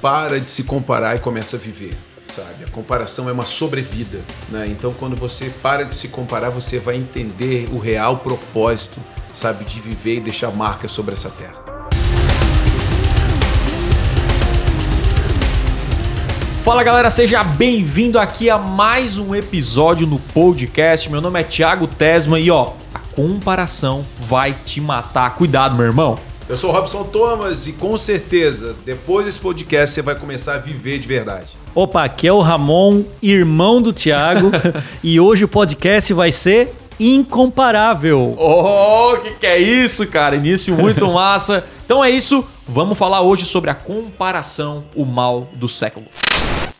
para de se comparar e começa a viver. Sabe? A comparação é uma sobrevida, né? Então, quando você para de se comparar, você vai entender o real propósito, sabe, de viver e deixar marca sobre essa terra. Fala galera, seja bem-vindo aqui a mais um episódio no podcast. Meu nome é Thiago Tesma e ó, a comparação vai te matar. Cuidado, meu irmão. Eu sou o Robson Thomas e com certeza, depois desse podcast, você vai começar a viver de verdade. Opa, aqui é o Ramon, irmão do Thiago, e hoje o podcast vai ser incomparável. Oh, que que é isso, cara? Início muito massa. Então é isso, vamos falar hoje sobre a comparação, o mal do século.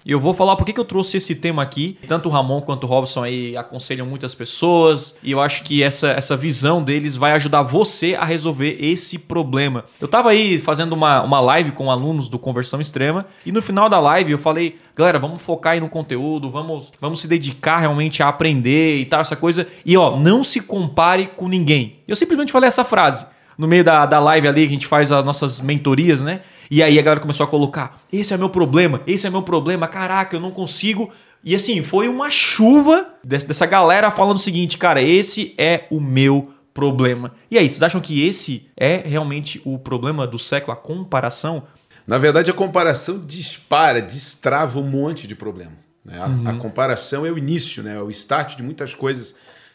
E eu vou falar por que eu trouxe esse tema aqui. Tanto o Ramon quanto o Robson aí aconselham muitas pessoas. E eu acho que essa, essa visão deles vai ajudar você a resolver esse problema. Eu tava aí fazendo uma, uma live com alunos do Conversão Extrema. E no final da live eu falei, galera, vamos focar aí no conteúdo, vamos, vamos se dedicar realmente a aprender e tal, essa coisa. E ó, não se compare com ninguém. Eu simplesmente falei essa frase no meio da, da live ali, que a gente faz as nossas mentorias, né? E aí a galera começou a colocar: esse é meu problema, esse é meu problema, caraca, eu não consigo. E assim, foi uma chuva dessa galera falando o seguinte, cara, esse é o meu problema. E aí, vocês acham que esse é realmente o problema do século, a comparação? Na verdade, a comparação dispara, destrava um monte de problema. Né? A, uhum. a, comparação é o início, né? é o start de muitas coisas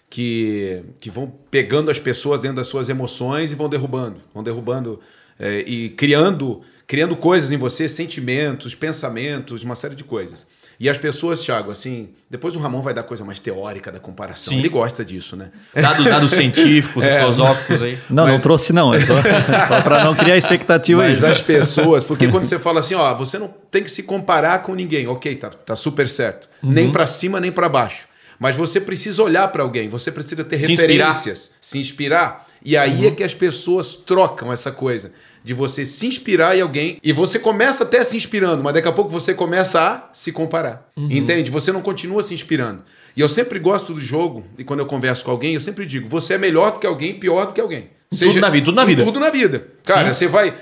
que, que vão pegando as pessoas dentro das suas emoções e vão derrubando, vão derrubando é, e criando criando coisas em você, sentimentos, pensamentos, uma série de coisas. E as pessoas, Thiago, assim, depois o Ramon vai dar coisa mais teórica da comparação. Sim. Ele gosta disso, né? Dados, dados científicos, é, filosóficos aí. Não, Mas... não trouxe não, é só, só para não criar expectativa Mas aí. as pessoas, porque quando você fala assim, ó, você não tem que se comparar com ninguém, ok, tá, tá super certo. Uhum. Nem para cima, nem para baixo. Mas você precisa olhar para alguém, você precisa ter se referências, inspirar. se inspirar. E aí uhum. é que as pessoas trocam essa coisa de você se inspirar em alguém e você começa até se inspirando, mas daqui a pouco você começa a se comparar. Uhum. Entende? Você não continua se inspirando. E eu sempre gosto do jogo, e quando eu converso com alguém, eu sempre digo: você é melhor do que alguém, pior do que alguém. Seja, tudo na vida, tudo na vida. Tudo na vida. Cara, Sim. você vai.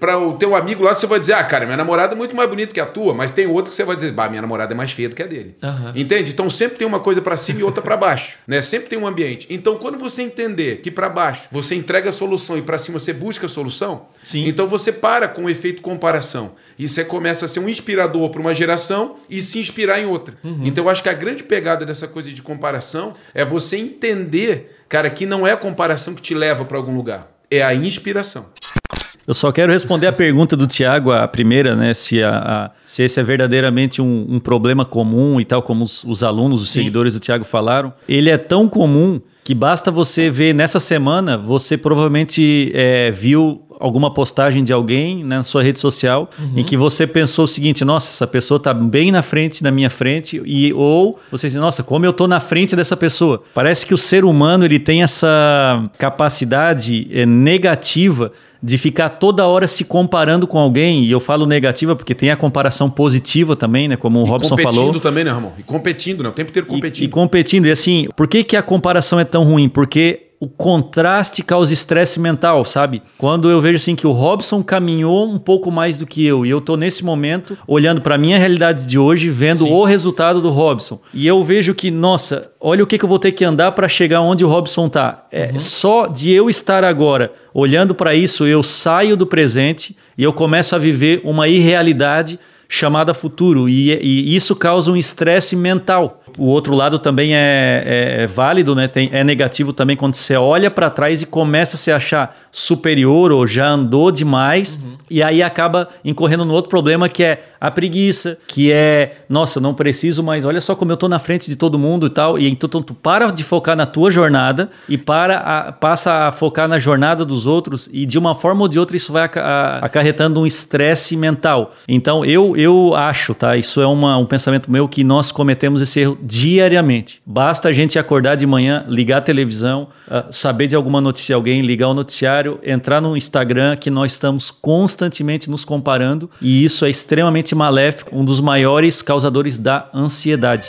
Para o teu amigo lá, você vai dizer: ah, cara, minha namorada é muito mais bonita que a tua, mas tem outro que você vai dizer: bah, minha namorada é mais feia do que a dele. Uhum. Entende? Então sempre tem uma coisa para cima e outra para baixo. né? Sempre tem um ambiente. Então quando você entender que para baixo você entrega a solução e para cima você busca a solução, Sim. então você para com o efeito comparação. E você começa a ser um inspirador para uma geração e se inspirar em outra. Uhum. Então eu acho que a grande pegada dessa coisa de comparação é você entender Cara, que não é a comparação que te leva para algum lugar, é a inspiração. Eu só quero responder a pergunta do Tiago, a primeira, né? Se, a, a, se esse é verdadeiramente um, um, problema comum e tal, como os, os alunos, os Sim. seguidores do Tiago falaram. Ele é tão comum que basta você ver nessa semana, você provavelmente é, viu alguma postagem de alguém né, na sua rede social uhum. em que você pensou o seguinte: nossa, essa pessoa está bem na frente da minha frente, e ou você diz, nossa, como eu estou na frente dessa pessoa. Parece que o ser humano ele tem essa capacidade é, negativa de ficar toda hora se comparando com alguém, e eu falo negativa porque tem a comparação positiva também, né? Como o e Robson falou. competindo também, né, Ramon? E competindo, né? O tempo inteiro competindo. E, e competindo. E assim, por que, que a comparação é tão ruim? Porque o contraste causa estresse mental, sabe? Quando eu vejo assim que o Robson caminhou um pouco mais do que eu e eu tô nesse momento olhando para minha realidade de hoje, vendo Sim. o resultado do Robson. E eu vejo que, nossa, olha o que, que eu vou ter que andar para chegar onde o Robson tá. É uhum. só de eu estar agora olhando para isso, eu saio do presente e eu começo a viver uma irrealidade chamada futuro. E, e isso causa um estresse mental. O outro lado também é, é, é válido, né? Tem, é negativo também quando você olha para trás e começa a se achar superior ou já andou demais uhum. e aí acaba incorrendo no outro problema que é a preguiça, que é, nossa, eu não preciso mais, olha só como eu tô na frente de todo mundo e tal. E então tu para de focar na tua jornada e para a, passa a focar na jornada dos outros e de uma forma ou de outra isso vai acarretando um estresse mental. Então eu, eu acho, tá? Isso é uma, um pensamento meu que nós cometemos esse erro diariamente. Basta a gente acordar de manhã, ligar a televisão, uh, saber de alguma notícia alguém, ligar o noticiário, entrar no Instagram, que nós estamos constantemente nos comparando e isso é extremamente maléfico, um dos maiores causadores da ansiedade.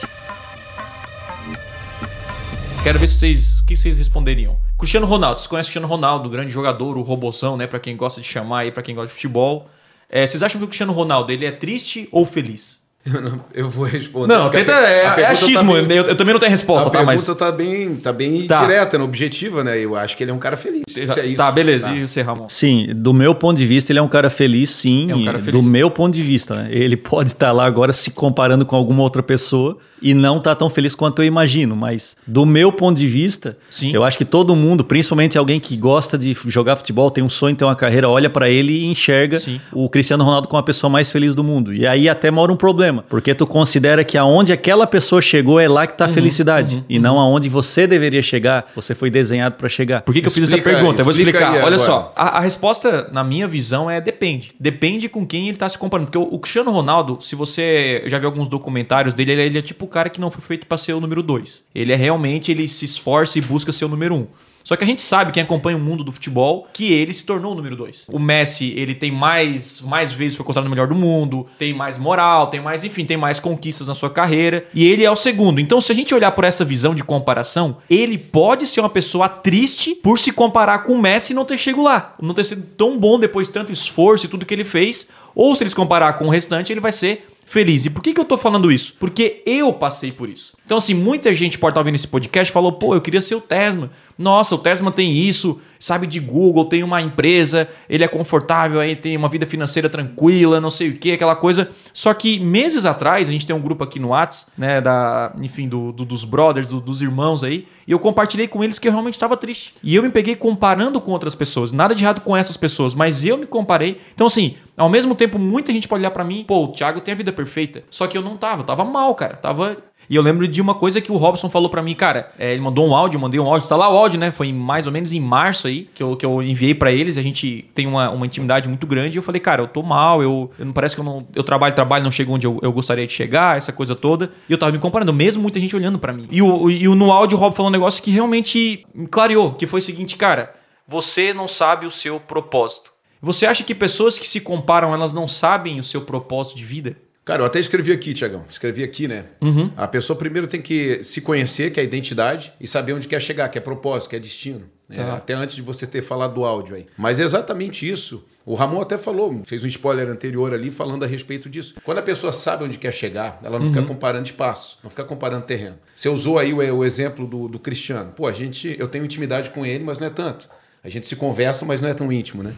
Quero ver se vocês, o que vocês responderiam. Cristiano Ronaldo, você conhece o Cristiano Ronaldo, grande jogador, o robozão, né, para quem gosta de chamar aí, para quem gosta de futebol. É, vocês acham que o Cristiano Ronaldo ele é triste ou feliz? Eu, não, eu vou responder. Não, tenta. É, é pergunta achismo. tá bem- eu, eu também não tenho resposta, a tá? Mas. pergunta tá bem, tá bem Tá. direta, né, objetiva, né? Eu acho que ele é um cara feliz. Isso é isso. Tá, beleza. Tá. E você, Ramon? Sim, do meu ponto de vista, ele é um cara feliz, sim. É um cara feliz. Do meu ponto de vista, né? Ele pode estar lá agora se comparando com alguma outra pessoa e não tá tão feliz quanto eu imagino. Mas do meu ponto de vista, Sim. eu acho que todo mundo, principalmente alguém que gosta de jogar futebol, tem um sonho, tem uma carreira, olha pra ele e enxerga Sim. o Cristiano Ronaldo como a pessoa mais feliz do mundo. E aí até mora um problema, porque tu considera que aonde aquela pessoa chegou é lá que Uhum, tá a felicidade e não aonde você deveria chegar. Você foi desenhado pra chegar. Por que, que eu fiz essa aí, pergunta? Eu vou explica explicar. aí Olha agora. só, a, a resposta, na minha visão, é depende. Depende com quem ele tá se comparando. Porque o, o Cristiano Ronaldo, se você já viu alguns documentários dele, ele, ele é tipo o cara que não foi feito pra ser o número dois. Ele é realmente, ele se esforça e busca ser o número um. Só que a gente sabe, quem acompanha o mundo do futebol, que ele se tornou o número dois. O Messi, ele tem mais, mais vezes foi considerado o melhor do mundo, tem mais moral, tem mais, enfim, tem mais conquistas na sua carreira. E ele é o segundo. Então, se a gente olhar por essa visão de comparação, ele pode ser uma pessoa triste por se comparar com o Messi e não ter chegado lá. Não ter sido tão bom depois de tanto esforço e tudo que ele fez. Ou se ele se comparar com o restante, ele vai ser feliz. E por que, que eu tô falando isso? Porque eu passei por isso. Então, assim, muita gente pode estar ouvindo esse podcast falou, pô, eu queria ser o Tesma. Nossa, o Tesma tem isso, sabe de Google, tem uma empresa, ele é confortável, aí tem uma vida financeira tranquila, não sei o que, aquela coisa. Só que meses atrás, a gente tem um grupo aqui no Whats, né, da, enfim, do, do- dos brothers, do- dos irmãos aí, e eu compartilhei com eles que eu realmente estava triste. E eu me peguei comparando com outras pessoas. Nada de errado com essas pessoas, mas eu me comparei. Então, assim, ao mesmo tempo, muita gente pode olhar pra mim, pô, o Thiago tem a vida perfeita. Só que eu não tava, eu tava mal, cara. Tava. E eu lembro de uma coisa que o Robson falou pra mim, cara. é, ele mandou um áudio, eu mandei um áudio, tá lá o áudio, né? Foi mais ou menos em março aí que eu, que eu enviei pra eles. A gente tem uma, uma intimidade muito grande. Eu falei, cara, eu tô mal, eu, eu não parece que eu não. Eu trabalho, trabalho, não chego onde eu, eu gostaria de chegar, essa coisa toda. E eu tava me comparando, mesmo muita gente olhando pra mim. E, o, e o- no áudio o Rob falou um negócio que realmente me clareou, que foi o seguinte, cara, você não sabe o seu propósito. Você acha que pessoas que se comparam, elas não sabem o seu propósito de vida? Cara, eu até escrevi aqui, Tiagão. Escrevi aqui, né? Uhum. A pessoa primeiro tem que se conhecer, que é a identidade, e saber onde quer chegar, que é propósito, que é destino. né? Tá. Até antes de você ter falado do áudio aí. Mas é exatamente isso. O Ramon até falou, fez um spoiler anterior ali falando a respeito disso. Quando a pessoa sabe onde quer chegar, ela não Uhum. fica comparando espaço, não fica comparando terreno. Você usou aí o, o exemplo do, do Cristiano. Pô, a gente, eu tenho intimidade com ele, mas não é tanto. A gente se conversa, mas não é tão íntimo, né?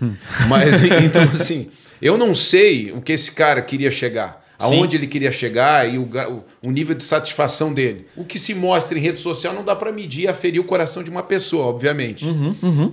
Mas então assim, eu não sei o que esse cara queria chegar Sim. aonde ele queria chegar e o, o- nível de satisfação dele. O que se mostra em rede social não dá para medir e aferir o coração de uma pessoa, obviamente.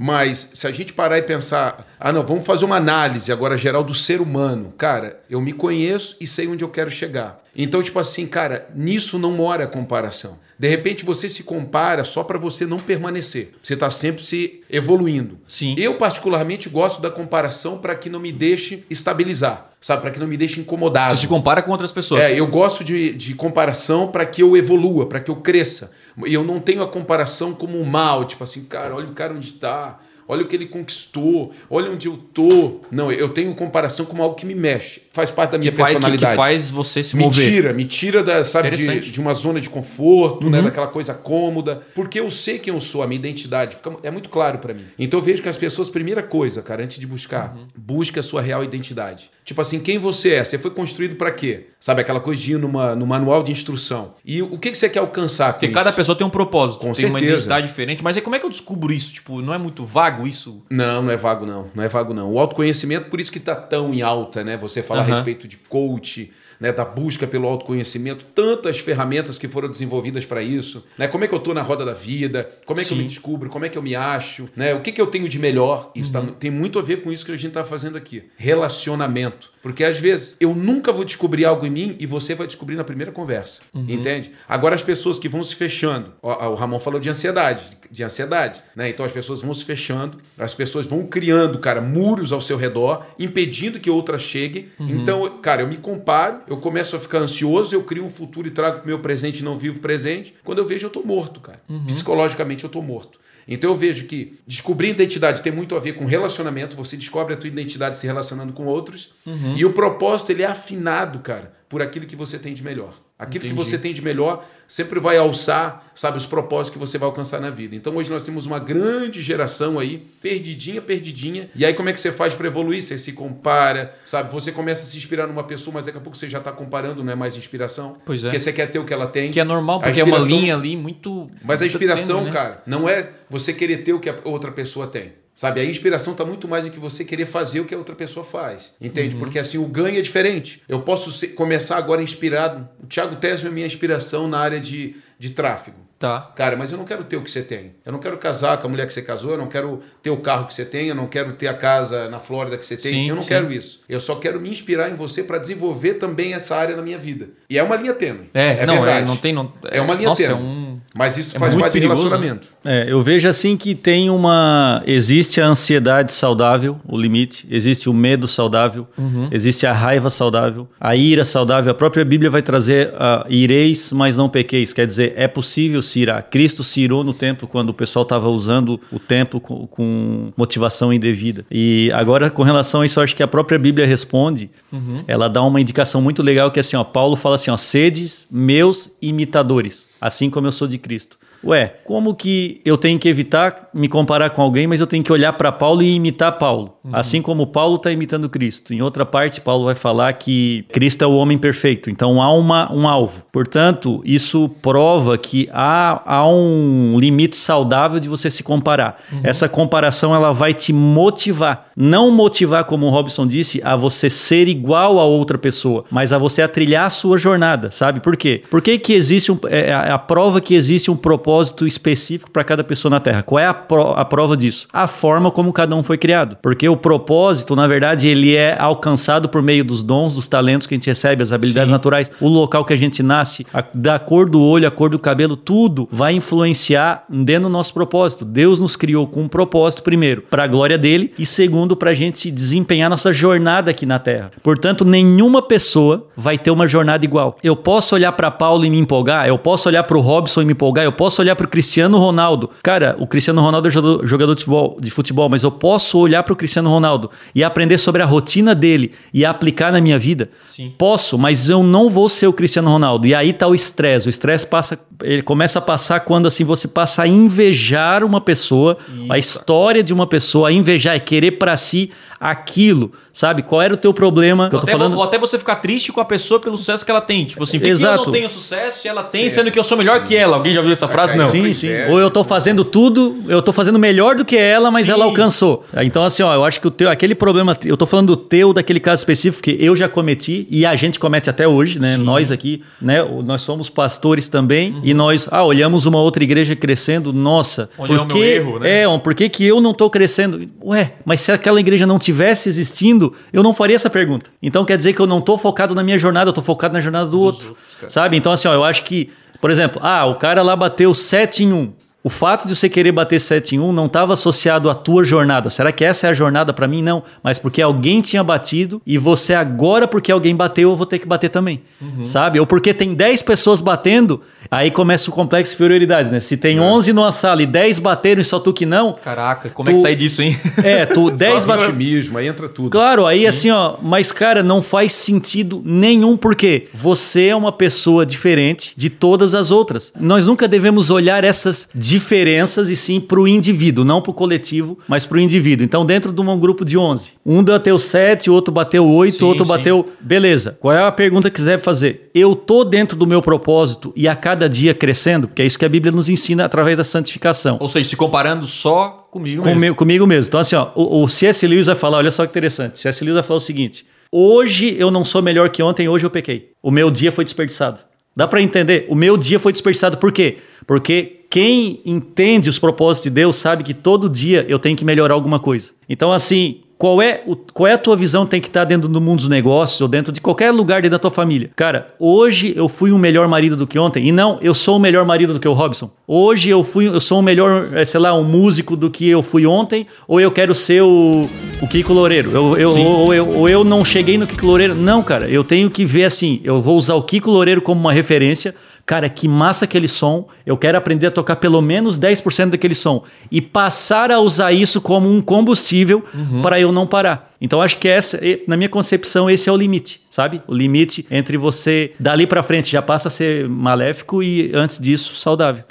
Mas se a gente parar e pensar, ah, não, vamos fazer uma análise agora geral do ser humano. Cara, eu me conheço e sei onde eu quero chegar. Então, tipo assim, cara, nisso não mora a comparação. De repente você se compara só para você não permanecer. Você está sempre se evoluindo. Sim. Eu particularmente gosto da comparação para que não me deixe estabilizar, sabe? Para que não me deixe incomodado. Você se compara com outras pessoas. É, eu gosto de, de comparação para que eu evolua, para que eu cresça. E eu não tenho a comparação como um mal, tipo assim, cara, olha o cara onde está, olha o que ele conquistou, olha onde eu tô. Não, eu tenho comparação como algo que me mexe, faz parte da minha que, faz, que, que personalidade. faz você se me mover. tira, me tira da, sabe, de. Uhum. de uma zona de conforto, né, daquela coisa cômoda, porque eu sei quem eu sou, a minha identidade, fica- é muito claro para mim. Então eu vejo que as pessoas, primeira coisa, cara, antes de buscar, Uhum. busca a sua real identidade. Tipo assim, quem você é? Você foi construído para quê? Sabe, aquela coisa de ir numa, no manual de instrução. E o que, que você quer alcançar com Porque isso? cada pessoa tem um propósito, Com tem uma certeza. identidade diferente. Mas aí como é que eu descubro isso? Tipo, não é muito vago isso? Não, não é vago não. Não é vago não. O autoconhecimento, por isso que está tão em alta, né? Você falar Aham. a respeito de coach, né? da busca pelo autoconhecimento, tantas ferramentas que foram desenvolvidas para isso, né? Como é que eu tô na roda da vida? Como é que eu Sim. me descubro? Como é que eu me acho? Né? O que, que eu tenho de melhor? Isso tá- tem muito a ver com isso que a gente está fazendo aqui. Relacionamento. Porque às vezes eu nunca vou descobrir algo em mim e você vai descobrir na primeira conversa. Entende? Agora as pessoas que vão se fechando. Ó, O Ramon falou de ansiedade, de ansiedade, né? Então as pessoas vão se fechando, as pessoas vão criando, cara, muros ao seu redor, impedindo que outras cheguem. Então, cara, eu me comparo, eu começo a ficar ansioso, eu crio um futuro e trago pro meu presente e não vivo o presente. Quando eu vejo, eu tô morto, cara. Psicologicamente eu tô morto. Então eu vejo que descobrir identidade tem muito a ver com relacionamento, você descobre a tua identidade se relacionando com outros, e o propósito ele é afinado, cara, por aquilo que você tem de melhor. Aquilo Entendi. que você tem de melhor sempre vai alçar, sabe, os propósitos que você vai alcançar na vida. Então hoje nós temos uma grande geração aí, perdidinha, perdidinha. E aí como é que você faz para evoluir? Você se compara, sabe? Você começa a se inspirar numa pessoa, mas daqui a pouco você já está comparando, não é mais inspiração. Pois é. Porque você quer ter o que ela tem. Que é normal, porque é uma linha ali muito. Mas a inspiração, né? cara, não é você querer ter o que a outra pessoa tem. Sabe, a inspiração está muito mais em que você querer fazer o que a outra pessoa faz. Entende? Uhum. Porque assim, o ganho é diferente. Eu posso ser, começar agora inspirado. O Thiago Tesma é minha inspiração na área de, de tráfego. Tá. Cara, mas eu não quero ter o que você tem. Eu não quero casar com a mulher que você casou, eu não quero ter o carro que você tem, eu não quero ter a casa na Flórida que você tem. Sim, eu não sim. quero isso. Eu só quero me inspirar em você para desenvolver também essa área na minha vida. E é uma linha tênue. É, é não, é, verdade. É, não tem. Não, é, é uma linha nossa, tênue. É um, mas isso é faz parte perigoso, do relacionamento. Né? É, eu vejo assim que tem uma. Existe a ansiedade saudável, o limite. Existe o medo saudável. Uhum. Existe a raiva saudável. A ira saudável. A própria Bíblia vai trazer a ireis, mas não pequeis. Quer dizer, é possível se irar. Cristo se irou no templo quando o pessoal estava usando o templo com, com, motivação indevida. E agora, com relação a isso, eu acho que a própria Bíblia responde. Uhum. Ela dá uma indicação muito legal que é assim, ó, Paulo fala assim, ó, sedes meus imitadores, assim como eu sou de Cristo. Ué, como que eu tenho que evitar me comparar com alguém, mas eu tenho que olhar para Paulo e imitar Paulo? Uhum. Assim como Paulo está imitando Cristo. Em outra parte, Paulo vai falar que Cristo é o homem perfeito. Então há uma, um alvo. Portanto, isso prova que há, há um limite saudável de você se comparar. Uhum. Essa comparação ela vai te motivar. Não motivar, como o Robson disse, a você ser igual a outra pessoa, mas a você a trilhar a sua jornada, sabe? Por quê? Por que, que existe um, é, a prova que existe um propósito propósito específico para cada pessoa na Terra. Qual é a, pro, a prova disso? A forma como cada um foi criado. Porque o propósito, na verdade, ele é alcançado por meio dos dons, dos talentos que a gente recebe, as habilidades Sim. naturais, o local que a gente nasce, a, da cor do olho, a cor do cabelo, tudo vai influenciar dentro do nosso propósito. Deus nos criou com um propósito, primeiro, para a glória dele e segundo, para a gente desempenhar nossa jornada aqui na Terra. Portanto, nenhuma pessoa vai ter uma jornada igual. Eu posso olhar para Paulo e me empolgar, eu posso olhar para o Robson e me empolgar, eu posso olhar para o Cristiano Ronaldo. Cara, o Cristiano Ronaldo é jogador de futebol, de futebol mas eu posso olhar para o Cristiano Ronaldo e aprender sobre a rotina dele e aplicar na minha vida? Sim. Posso, mas eu não vou ser o Cristiano Ronaldo. E aí tá o estresse. O estresse passa, ele começa a passar quando assim você passa a invejar uma pessoa, Isso. a história de uma pessoa, a invejar e querer para si aquilo, sabe? Qual era o teu problema? Que eu tô até, falando... Ou até você ficar triste com a pessoa pelo sucesso que ela tem. Tipo assim, por que eu não tenho sucesso e ela tem, sim, sendo que eu sou melhor sim. que ela? Alguém já ouviu essa frase? Não. Sim, sim. Ou eu tô fazendo tudo, eu tô fazendo melhor do que ela, mas sim. ela alcançou. Então, assim, ó, eu acho que o teu, aquele problema, eu tô falando do teu, daquele caso específico que eu já cometi e a gente comete até hoje, né? Nós aqui, né? Nós somos pastores também uhum. e nós, ah, olhamos uma outra igreja crescendo, nossa, Onde por é o meu erro, né? É, por que, que eu não tô crescendo? Ué, mas se aquela igreja não tivesse existindo, eu não faria essa pergunta. Então quer dizer que eu não tô focado na minha jornada, eu tô focado na jornada do Dos outro. Outros, sabe? Então, assim, ó, eu acho que, por exemplo, ah, o cara lá bateu 7 em 1. O fato de você querer bater 7 em 1 não estava associado à tua jornada. Será que essa é a jornada para mim? Não. Mas porque alguém tinha batido e você agora, porque alguém bateu, eu vou ter que bater também. Uhum. Sabe? Ou porque tem 10 pessoas batendo, aí começa o complexo de inferioridades, né? Se tem é. 11 numa sala e 10 bateram e só tu que não. Caraca, como tu... é que sai disso, hein? É, tu 10 bateram. mesmo, aí entra tudo. Claro, aí Sim. assim, ó, mas cara, não faz sentido nenhum porque você é uma pessoa diferente de todas as outras. Nós nunca devemos olhar essas diferenças e sim para o indivíduo, não para o coletivo, mas para o indivíduo. Então, dentro de um grupo de 11, um bateu 7, outro bateu 8, sim, outro sim. bateu. Beleza. Qual é a pergunta que você deve fazer? Eu tô dentro do meu propósito e a cada dia crescendo, porque é isso que a Bíblia nos ensina através da santificação. Ou seja, se comparando só comigo mesmo. Comigo, comigo mesmo. Então, assim, ó, o, o C.S. Lewis vai falar, olha só que interessante. C.S. Lewis vai falar o seguinte: hoje eu não sou melhor que ontem, hoje eu pequei. O meu dia foi desperdiçado. Dá para entender? O meu dia foi desperdiçado por quê? Porque quem entende os propósitos de Deus sabe que todo dia eu tenho que melhorar alguma coisa. Então, assim, qual é, o, qual é a tua visão tem que estar dentro do mundo dos negócios ou dentro de qualquer lugar dentro da tua família? Cara, hoje eu fui um melhor marido do que ontem. E não, eu sou o melhor marido do que o Robson. Hoje eu fui, eu sou um melhor, eh, sei lá, um músico do que eu fui ontem. Ou eu quero ser o, o Kiko Loureiro. Eu, eu, ou, ou, eu, ou eu não cheguei no Kiko Loureiro. Não, cara, eu tenho que ver assim. Eu vou usar o Kiko Loureiro como uma referência cara, que massa aquele som, eu quero aprender a tocar pelo menos 10% daquele som e passar a usar isso como um combustível uhum. para eu não parar. Então acho que essa, na minha concepção, esse é o limite, sabe? O limite entre você dali para frente já passa a ser maléfico e antes disso saudável.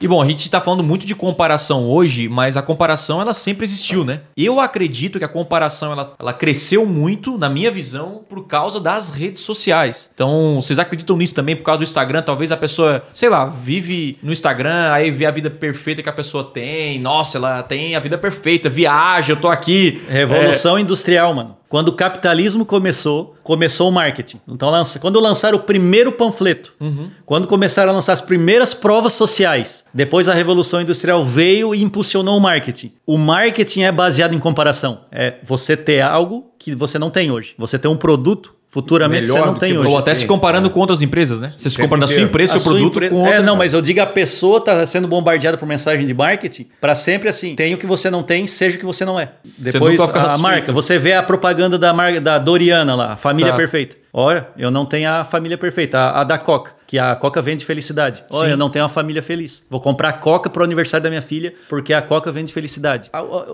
E bom, a gente está falando muito de comparação hoje, mas a comparação ela sempre existiu, né? Eu acredito que a comparação ela, ela cresceu muito, na minha visão, por causa das redes sociais. Então, vocês acreditam nisso também por causa do Instagram? Talvez a pessoa, sei lá, vive no Instagram, aí vê a vida perfeita que a pessoa tem. Nossa, ela tem a vida perfeita, viaja, eu tô aqui. Revolução é... industrial, mano. Quando o capitalismo começou, começou o marketing. Então, quando lançaram o primeiro panfleto, uhum. quando começaram a lançar as primeiras provas sociais, depois a Revolução Industrial veio e impulsionou o marketing. O marketing é baseado em comparação. É você ter algo que você não tem hoje. Você tem um produto Futuramente Melhor você não tem hoje. Ou até se comparando é. com outras empresas, né? Você se compara da sua empresa, seu produto empre... com outra. É, não, mas eu digo a pessoa está sendo bombardeada por mensagem de marketing para sempre assim, tem o que você não tem, seja o que você não é. Depois a marca, você vê a propaganda da marca da Doriana lá, família tá. perfeita. Olha, eu não tenho a família perfeita, a, a da Coca que a Coca vende felicidade. Olha, eu não tenho uma família feliz. Vou comprar Coca para o aniversário da minha filha, porque a Coca vende felicidade.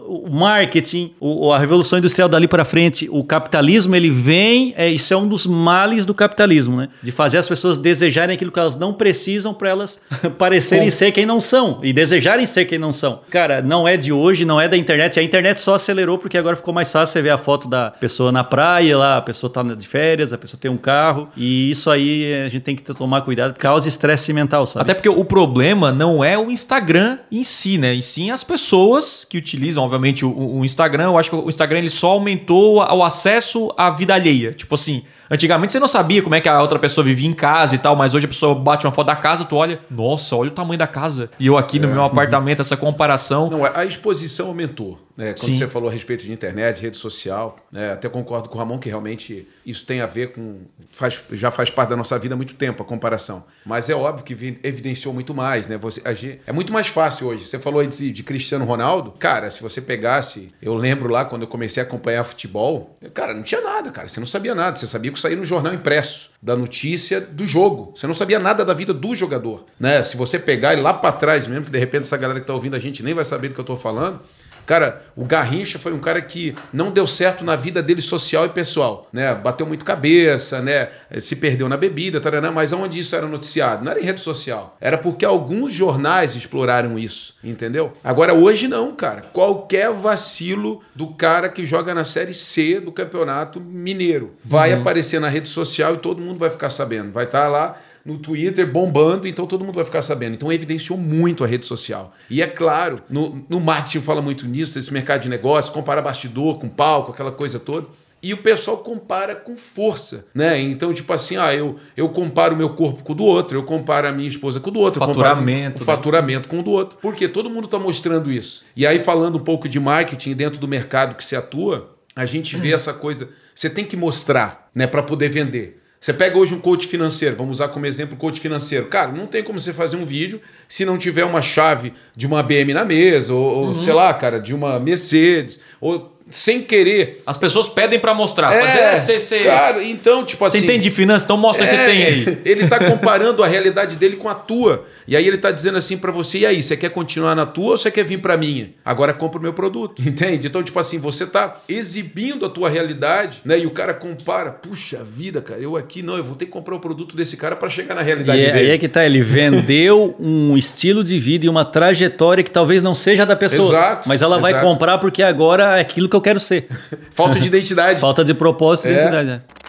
O marketing, a revolução industrial dali para frente, o capitalismo, ele vem, é, isso é um dos males do capitalismo, né? De fazer as pessoas desejarem aquilo que elas não precisam para elas parecerem ser quem não são e desejarem ser quem não são. Cara, não é de hoje, não é da internet. A internet só acelerou porque agora ficou mais fácil você ver a foto da pessoa na praia lá, a pessoa tá de férias, a pessoa tem um carro e isso aí a gente tem que tomar cuidado, causa estresse mental, sabe? Até porque o problema não é o Instagram em si, né? E sim as pessoas que utilizam, obviamente, o, o Instagram. Eu acho que o Instagram ele só aumentou o acesso à vida alheia. Tipo assim, Antigamente você não sabia como é que a outra pessoa vivia em casa e tal, mas hoje a pessoa bate uma foto da casa, tu olha, nossa, olha o tamanho da casa. E eu aqui no é. meu apartamento, essa comparação. Não, a exposição aumentou. Né? Quando Sim. você falou a respeito de internet, rede social, né? até concordo com o Ramon que realmente isso tem a ver com. Faz, já faz parte da nossa vida há muito tempo a comparação. Mas é óbvio que evidenciou muito mais. Né? Você, agir, é muito mais fácil hoje. Você falou de, de, Cristiano Ronaldo. Cara, se você pegasse. Eu lembro lá quando eu comecei a acompanhar futebol, cara, não tinha nada, cara. Você não sabia nada. Você sabia que saía no jornal impresso da notícia do jogo. Você não sabia nada da vida do jogador. Né? Se você pegar e lá para trás mesmo, que de repente essa galera que está ouvindo a gente nem vai saber do que eu estou falando Cara, o Garrincha foi um cara que não deu certo na vida dele social e pessoal, né? Bateu muito cabeça, né? Se perdeu na bebida, taranã, mas onde isso era noticiado? Não era em rede social. Era porque alguns jornais exploraram isso, entendeu? Agora, hoje não, cara. Qualquer vacilo do cara que joga na Série C do Campeonato Mineiro vai uhum. aparecer na rede social e todo mundo vai ficar sabendo. Vai estar tá lá no Twitter bombando, então todo mundo vai ficar sabendo. Então evidenciou muito a rede social. E é claro, no, no marketing fala muito nisso, esse mercado de negócio, compara bastidor com palco, aquela coisa toda. E o pessoal compara com força, né? Então, tipo assim, ah, eu, eu comparo o meu corpo com o do outro, eu comparo a minha esposa com o do outro. Faturamento. O né? faturamento com o do outro. Porque todo mundo está mostrando isso. E aí, falando um pouco de marketing dentro do mercado que se atua, a gente vê essa coisa. Você tem que mostrar, né, para poder vender. Você pega hoje um coach financeiro, vamos usar como exemplo o coach financeiro. Cara, não tem como você fazer um vídeo se não tiver uma chave de uma BM na mesa, ou, uhum. sei lá, cara, de uma Mercedes, ou sem querer. As pessoas pedem para mostrar. É, dizer, é, cê, cê, cara, então, tipo assim. Você entende de finanças? Então mostra é, que você tem aí. Ele tá comparando a realidade dele com a tua. E aí ele tá dizendo assim para você: e aí, você quer continuar na tua ou você quer vir para minha? Agora compra o meu produto. Entende? Então, tipo assim, você tá exibindo a tua realidade, né? E o cara compara: puxa vida, cara, eu aqui não, eu vou ter que comprar o produto desse cara para chegar na realidade e dele. Aí é que tá, ele vendeu um estilo de vida e uma trajetória que talvez não seja da pessoa. Exato. Mas ela exato. vai comprar porque agora é aquilo que eu quero ser. Falta de identidade. Falta de propósito e é. identidade. É.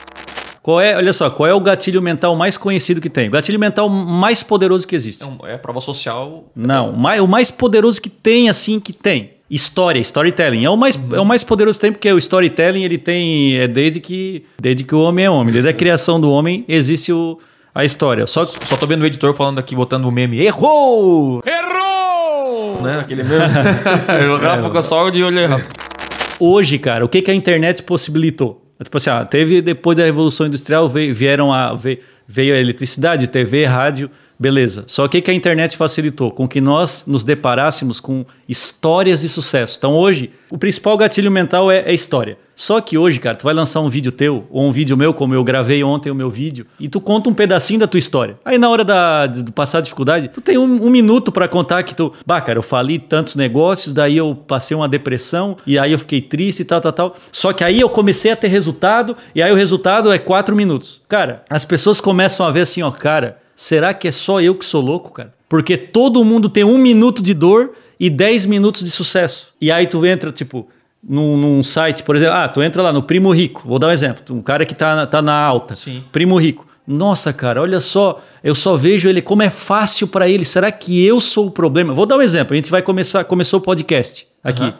Qual é, olha só, qual é o gatilho mental mais conhecido que tem? O gatilho mental mais poderoso que existe. É a prova social. Não, o mais, o mais poderoso que tem, assim, que tem. História, storytelling. É o mais, uhum. é o mais poderoso que tem, porque o storytelling ele tem. É desde que, desde que o homem é homem. Desde a criação do homem existe o, a história. Só, só tô vendo o editor falando aqui, botando o meme. Errou! Errou! Né? Aquele meme. o Rafa ficou só de olho errado. Hoje, cara, o que, que a internet possibilitou? Tipo assim, teve depois da Revolução Industrial veio, vieram a, veio, veio a eletricidade, TV, rádio, Beleza. Só que, que a internet facilitou? Com que nós nos deparássemos com histórias de sucesso. Então hoje, o principal gatilho mental é, é história. Só que hoje, cara, tu vai lançar um vídeo teu, ou um vídeo meu, como eu gravei ontem o meu vídeo, e tu conta um pedacinho da tua história. Aí na hora da, de, passar a dificuldade, tu tem um, um minuto para contar que tu, bah, cara, eu falei tantos negócios, daí eu passei uma depressão, e aí eu fiquei triste e tal, tal, tal. Só que aí eu comecei a ter resultado, e aí o resultado é quatro minutos. Cara, as pessoas começam a ver assim, ó, cara, será que é só eu que sou louco, cara? Porque todo mundo tem um minuto de dor e dez minutos de sucesso. E aí tu entra, tipo, num, num, site, por exemplo, ah, tu entra lá no Primo Rico, vou dar um exemplo, um cara que tá, tá na alta, Sim. Primo Rico. Nossa, cara, olha só, eu só vejo ele como é fácil para ele. Será que eu sou o problema? Vou dar um exemplo. A gente vai começar, começou o podcast aqui.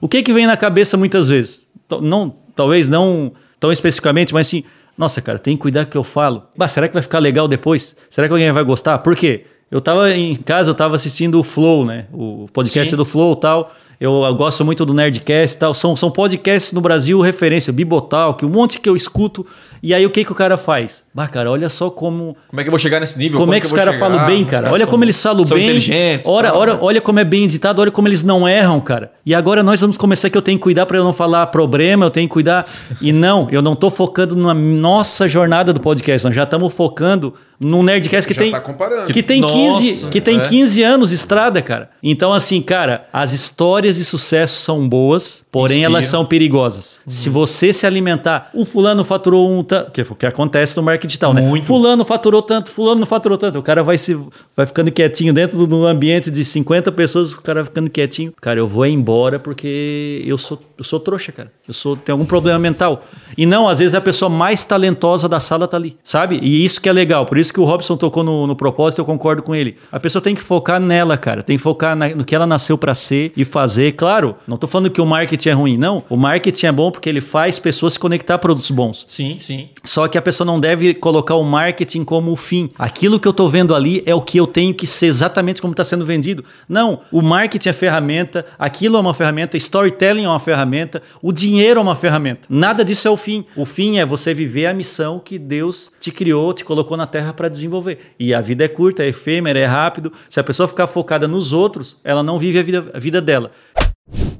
O que que vem na cabeça muitas vezes? Não, talvez não tão especificamente, mas assim, nossa, cara, tem que cuidar que eu falo. Bah, será que vai ficar legal depois? Será que alguém vai gostar? Por quê? Eu tava em casa, eu tava assistindo o Flow, né? O podcast Sim. do Flow e tal. Eu, eu gosto muito do Nerdcast e tal. São, são podcasts no Brasil referência, Bibotalk, um monte que eu escuto. E aí o que, que o cara faz? Bah, cara, olha só como. Como é que eu vou chegar nesse nível? Como, é que, eu os caras falam bem, cara? Olha são- como eles falam bem. inteligentes. Ora, tal, ora, né? olha como é bem editado, olha como eles não erram, cara. E agora nós vamos começar que eu tenho que cuidar para eu não falar problema, eu tenho que cuidar. E não, eu não tô focando na nossa jornada do podcast, nós já estamos focando num Nerdcast que Já tem tá comparando. que tem Nossa, 15, que tem é. 15 anos de estrada, cara. Então assim, cara, as histórias de sucesso são boas, porém Inspiram. elas são perigosas. Se você se alimentar, o fulano faturou um tanto, que é o que acontece no marketing digital, né? Fulano faturou tanto, fulano não faturou tanto. O cara vai se vai ficando quietinho dentro do ambiente de 50 pessoas, o cara ficando quietinho. Cara, eu vou embora porque eu sou eu sou trouxa, cara. Eu sou tenho algum problema mental. E não, às vezes a pessoa mais talentosa da sala tá ali, sabe? E isso que é legal. Por isso que o Robson tocou no, no propósito, eu concordo com ele. A pessoa tem que focar nela, cara. Tem que focar na- no que ela nasceu para ser e fazer. Claro, não tô falando que o marketing é ruim, não. O marketing é bom porque ele faz pessoas se conectar a produtos bons. Sim, sim. Só que a pessoa não deve colocar o marketing como o fim. Aquilo que eu estou vendo ali é o que eu tenho que ser exatamente como está sendo vendido. Não, o marketing é ferramenta, aquilo é uma ferramenta, storytelling é uma ferramenta, o dinheiro é uma ferramenta. Nada disso é o fim. O fim é você viver a missão que Deus te criou, te colocou na Terra para desenvolver. E a vida é curta, é efêmera, é rápido. Se a pessoa ficar focada nos outros, ela não vive a vida, a vida dela.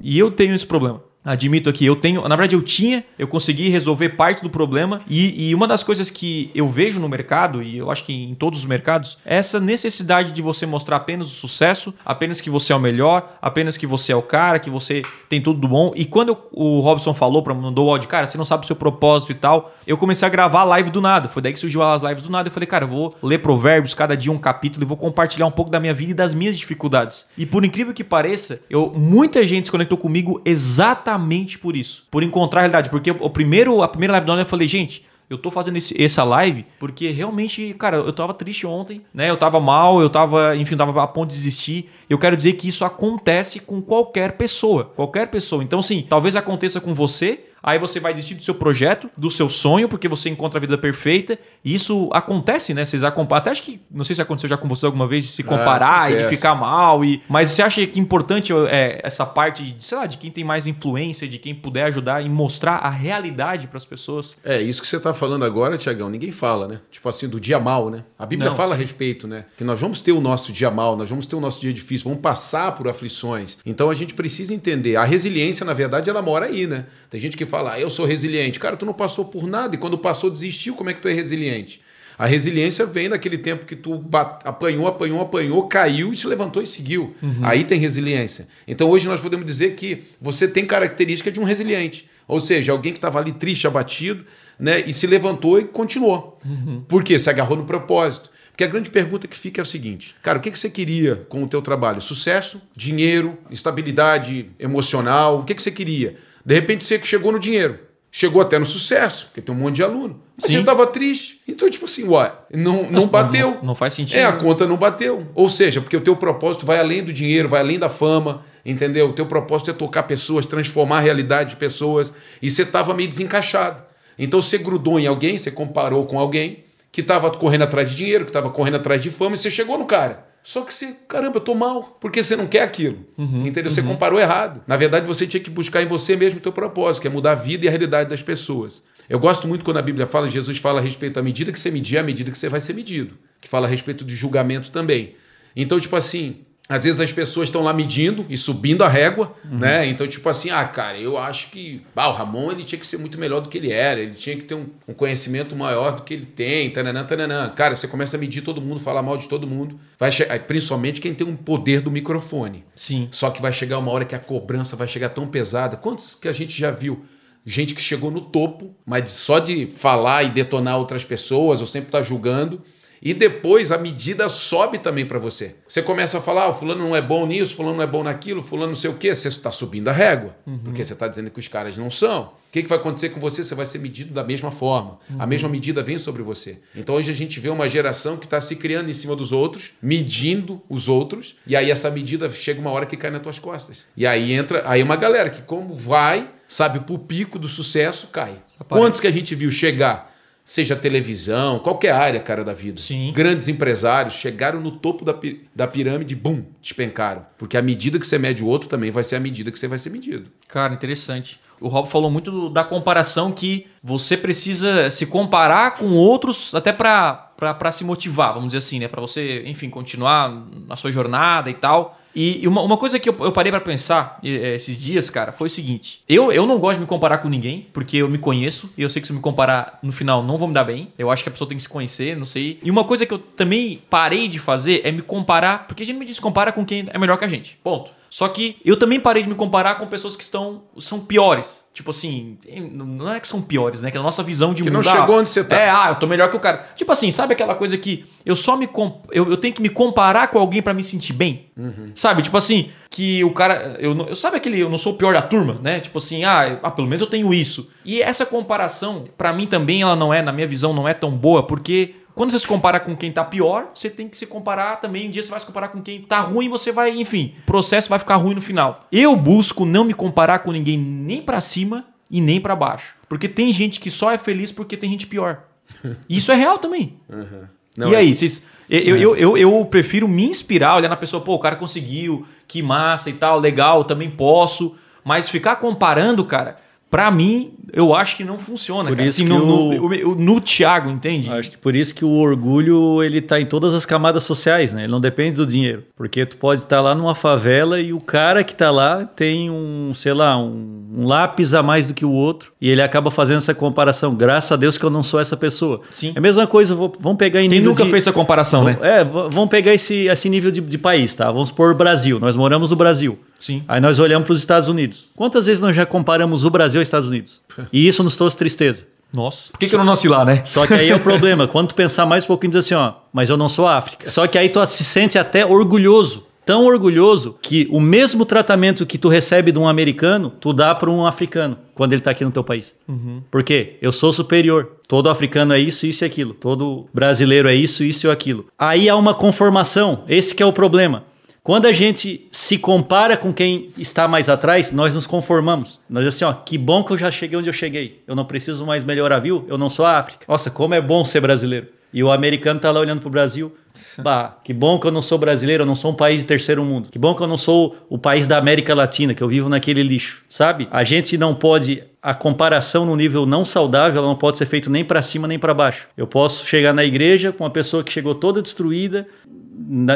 E eu tenho esse problema. Admito aqui, eu tenho. Na verdade, eu tinha, eu consegui resolver parte do problema. E, e uma das coisas que eu vejo no mercado, e eu acho que em todos os mercados, é essa necessidade de você mostrar apenas o sucesso, apenas que você é o melhor, apenas que você é o cara, que você tem tudo do bom. E quando eu- o Robson falou para mandou o áudio, cara, você não sabe o seu propósito e tal, eu comecei a gravar a live do nada. Foi daí que surgiu as lives do nada. Eu falei, cara, eu vou ler provérbios, cada dia um capítulo, e vou compartilhar um pouco da minha vida e das minhas dificuldades. E por incrível que pareça, eu, muita gente se conectou comigo exatamente por isso. Por encontrar a realidade. Porque o primeiro, a primeira live do ano eu falei, gente, eu tô fazendo esse- essa live porque realmente, cara, eu tava triste ontem, né? Eu tava mal, eu tava, enfim, tava a ponto de desistir. Eu quero dizer que isso acontece com qualquer pessoa. Qualquer pessoa. Então, sim, talvez aconteça com você. Aí você vai desistir do seu projeto, do seu sonho, porque você encontra a vida perfeita. E isso acontece, né? Vocês acompanham. Até acho que. Não sei se aconteceu já com você alguma vez de se comparar e de ficar mal. E, mas você acha que é importante é, essa parte, de, sei lá, de quem tem mais influência, de quem puder ajudar e mostrar a realidade para as pessoas? É, isso que você tá falando agora, Tiagão, ninguém fala, né? Tipo assim, do dia mal, né? A Bíblia Não, fala a respeito, né? Que nós vamos ter o nosso dia mal, nós vamos ter o nosso dia difícil, vamos passar por aflições. Então a gente precisa entender. A resiliência, na verdade, ela mora aí, né? Tem gente que fala, ah, eu sou resiliente. Cara, tu não passou por nada e quando passou, desistiu. Como é que tu é resiliente? A resiliência vem naquele tempo que tu apanhou, apanhou, apanhou, caiu e se levantou e seguiu. Aí tem resiliência. Então hoje nós podemos dizer que você tem característica de um resiliente. Ou seja, alguém que estava ali triste, abatido, né? E se levantou e continuou. Por quê? Se agarrou no propósito. Porque a grande pergunta que fica é o seguinte: cara, o que que você queria com o teu trabalho? Sucesso, dinheiro, estabilidade emocional? O que que você queria? De repente você chegou no dinheiro. Chegou até no sucesso, porque tem um monte de aluno. Mas Sim. você estava triste. Então, tipo assim, uai, não, não bateu. Não, não faz sentido. É, a conta não bateu. Ou seja, porque o teu propósito vai além do dinheiro, vai além da fama, entendeu? O teu propósito é tocar pessoas, transformar a realidade de pessoas. E você estava meio desencaixado. Então você grudou em alguém, você comparou com alguém que estava correndo atrás de dinheiro, que estava correndo atrás de fama, e você chegou no cara. Só que você, caramba, eu tô mal, porque você não quer aquilo. entendeu? Você comparou errado. Na verdade, você tinha que buscar em você mesmo o teu propósito, que é mudar a vida e a realidade das pessoas. Eu gosto muito quando a Bíblia fala, Jesus fala a respeito da medida que você medir, é a medida que você vai ser medido. que fala a respeito de julgamento também. Então, tipo assim, às vezes as pessoas estão lá medindo e subindo a régua, uhum. né? Então, tipo assim, ah, cara, eu acho que ah, o Ramon ele tinha que ser muito melhor do que ele era, ele tinha que ter um, um conhecimento maior do que ele tem, tananã, tananã. Cara, você começa a medir todo mundo, falar mal de todo mundo, vai principalmente quem tem um poder do microfone. Sim. Só que vai chegar uma hora que a cobrança vai chegar tão pesada. Quantos que a gente já viu? Gente que chegou no topo, mas só de falar e detonar outras pessoas, ou sempre tá julgando, e depois a medida sobe também para você. Você começa a falar, ah, fulano não é bom nisso, fulano não é bom naquilo, fulano não sei o quê. Você está subindo a régua, uhum. porque você está dizendo que os caras não são. O que, que vai acontecer com você? Você vai ser medido da mesma forma. Uhum. A mesma medida vem sobre você. Então hoje a gente vê uma geração que está se criando em cima dos outros, medindo os outros, e aí essa medida chega uma hora que cai nas tuas costas. E aí entra aí uma galera que, como vai, sabe, pro pico do sucesso, cai. Quantos que a gente viu chegar? Seja televisão, qualquer área, cara, da vida. Sim. Grandes empresários chegaram no topo da, da pirâmide, bum, despencaram. Porque a medida que você mede o outro também vai ser a medida que você vai ser medido. Cara, interessante. O Rob falou muito da comparação que você precisa se comparar com outros até para se motivar, vamos dizer assim, né? Para você, enfim, continuar na sua jornada e tal. E, uma, uma coisa que eu, eu parei para pensar é, esses dias, cara, foi o seguinte: eu, eu não gosto de me comparar com ninguém, porque eu me conheço e eu sei que se eu me comparar no final não vou me dar bem. Eu acho que a pessoa tem que se conhecer, não sei. E uma coisa que eu também parei de fazer é me comparar, porque a gente me diz compara com quem é melhor que a gente. Ponto. Só que eu também parei de me comparar com pessoas que estão são piores. Tipo assim, não é que são piores, né? Que a nossa visão de que mundo. Que não chegou onde você tá. É, ah, eu tô melhor que o cara. Tipo assim, sabe aquela coisa que eu só me. Eu, eu tenho que me comparar com alguém para me sentir bem? Uhum. Sabe? Tipo assim, que o cara. Eu, eu sabe aquele. Eu não sou o pior da turma, né? Tipo assim, ah, ah pelo menos eu tenho isso. E essa comparação, para mim também, ela não é, na minha visão, não é tão boa, porque quando você se compara com quem tá pior, você tem que se comparar também. Um dia você vai se comparar com quem tá ruim, você vai, enfim, o processo vai ficar ruim no final. Eu busco não me comparar com ninguém nem para cima e nem para baixo. Porque tem gente que só é feliz porque tem gente pior. Isso é real também. Uhum. Não, e é... aí, vocês. Eu, eu, eu, eu, prefiro me inspirar, olhar na pessoa, pô, o cara conseguiu, que massa e tal, legal, também posso. Mas ficar comparando, cara, Pra mim, eu acho que não funciona. Por cara. isso assim, que no, o... no, no, Thiago, entende? Acho que por isso que o orgulho ele tá em todas as camadas sociais, né? Ele não depende do dinheiro. Porque tu pode estar tá lá numa favela e o cara que tá lá tem um, sei lá, um, um, lápis a mais do que o outro. E ele acaba fazendo essa comparação. Graças a Deus que eu não sou essa pessoa. Sim. É a mesma coisa, vou, vamos pegar em Quem nível. nunca de, fez essa comparação, né? É, vamos pegar esse, esse nível de, de país, tá? Vamos supor Brasil. Nós moramos no Brasil. Sim. Aí nós olhamos para os Estados Unidos. Quantas vezes nós já comparamos o Brasil aos Estados Unidos? E isso nos trouxe tristeza. Nossa. Por que, que eu não nasci lá, né? Só que aí é o problema. Quando tu pensar mais um pouquinho, diz assim, ó, mas eu não sou África. Só que aí tu se sente até orgulhoso. Tão orgulhoso que o mesmo tratamento que tu recebe de um americano, tu dá para um africano quando ele está aqui no teu país. Uhum. Por quê? Eu sou superior. Todo africano é isso, isso e aquilo. Todo brasileiro é isso, isso e aquilo. Aí há uma conformação. Esse é o problema. Quando a gente se compara com quem está mais atrás, nós nos conformamos. Nós assim, ó, que bom que eu já cheguei onde eu cheguei. Eu não preciso mais melhorar, viu? Eu não sou a África. Nossa, como é bom ser brasileiro. E o americano tá lá olhando pro Brasil. Bah, que bom que eu não sou brasileiro, eu não sou um país de terceiro mundo. Que bom que eu não sou o país da América Latina, que eu vivo naquele lixo, sabe? A gente não pode a comparação no nível não saudável, ela não pode ser feita nem para cima nem para baixo. Eu posso chegar na igreja com uma pessoa que chegou toda destruída,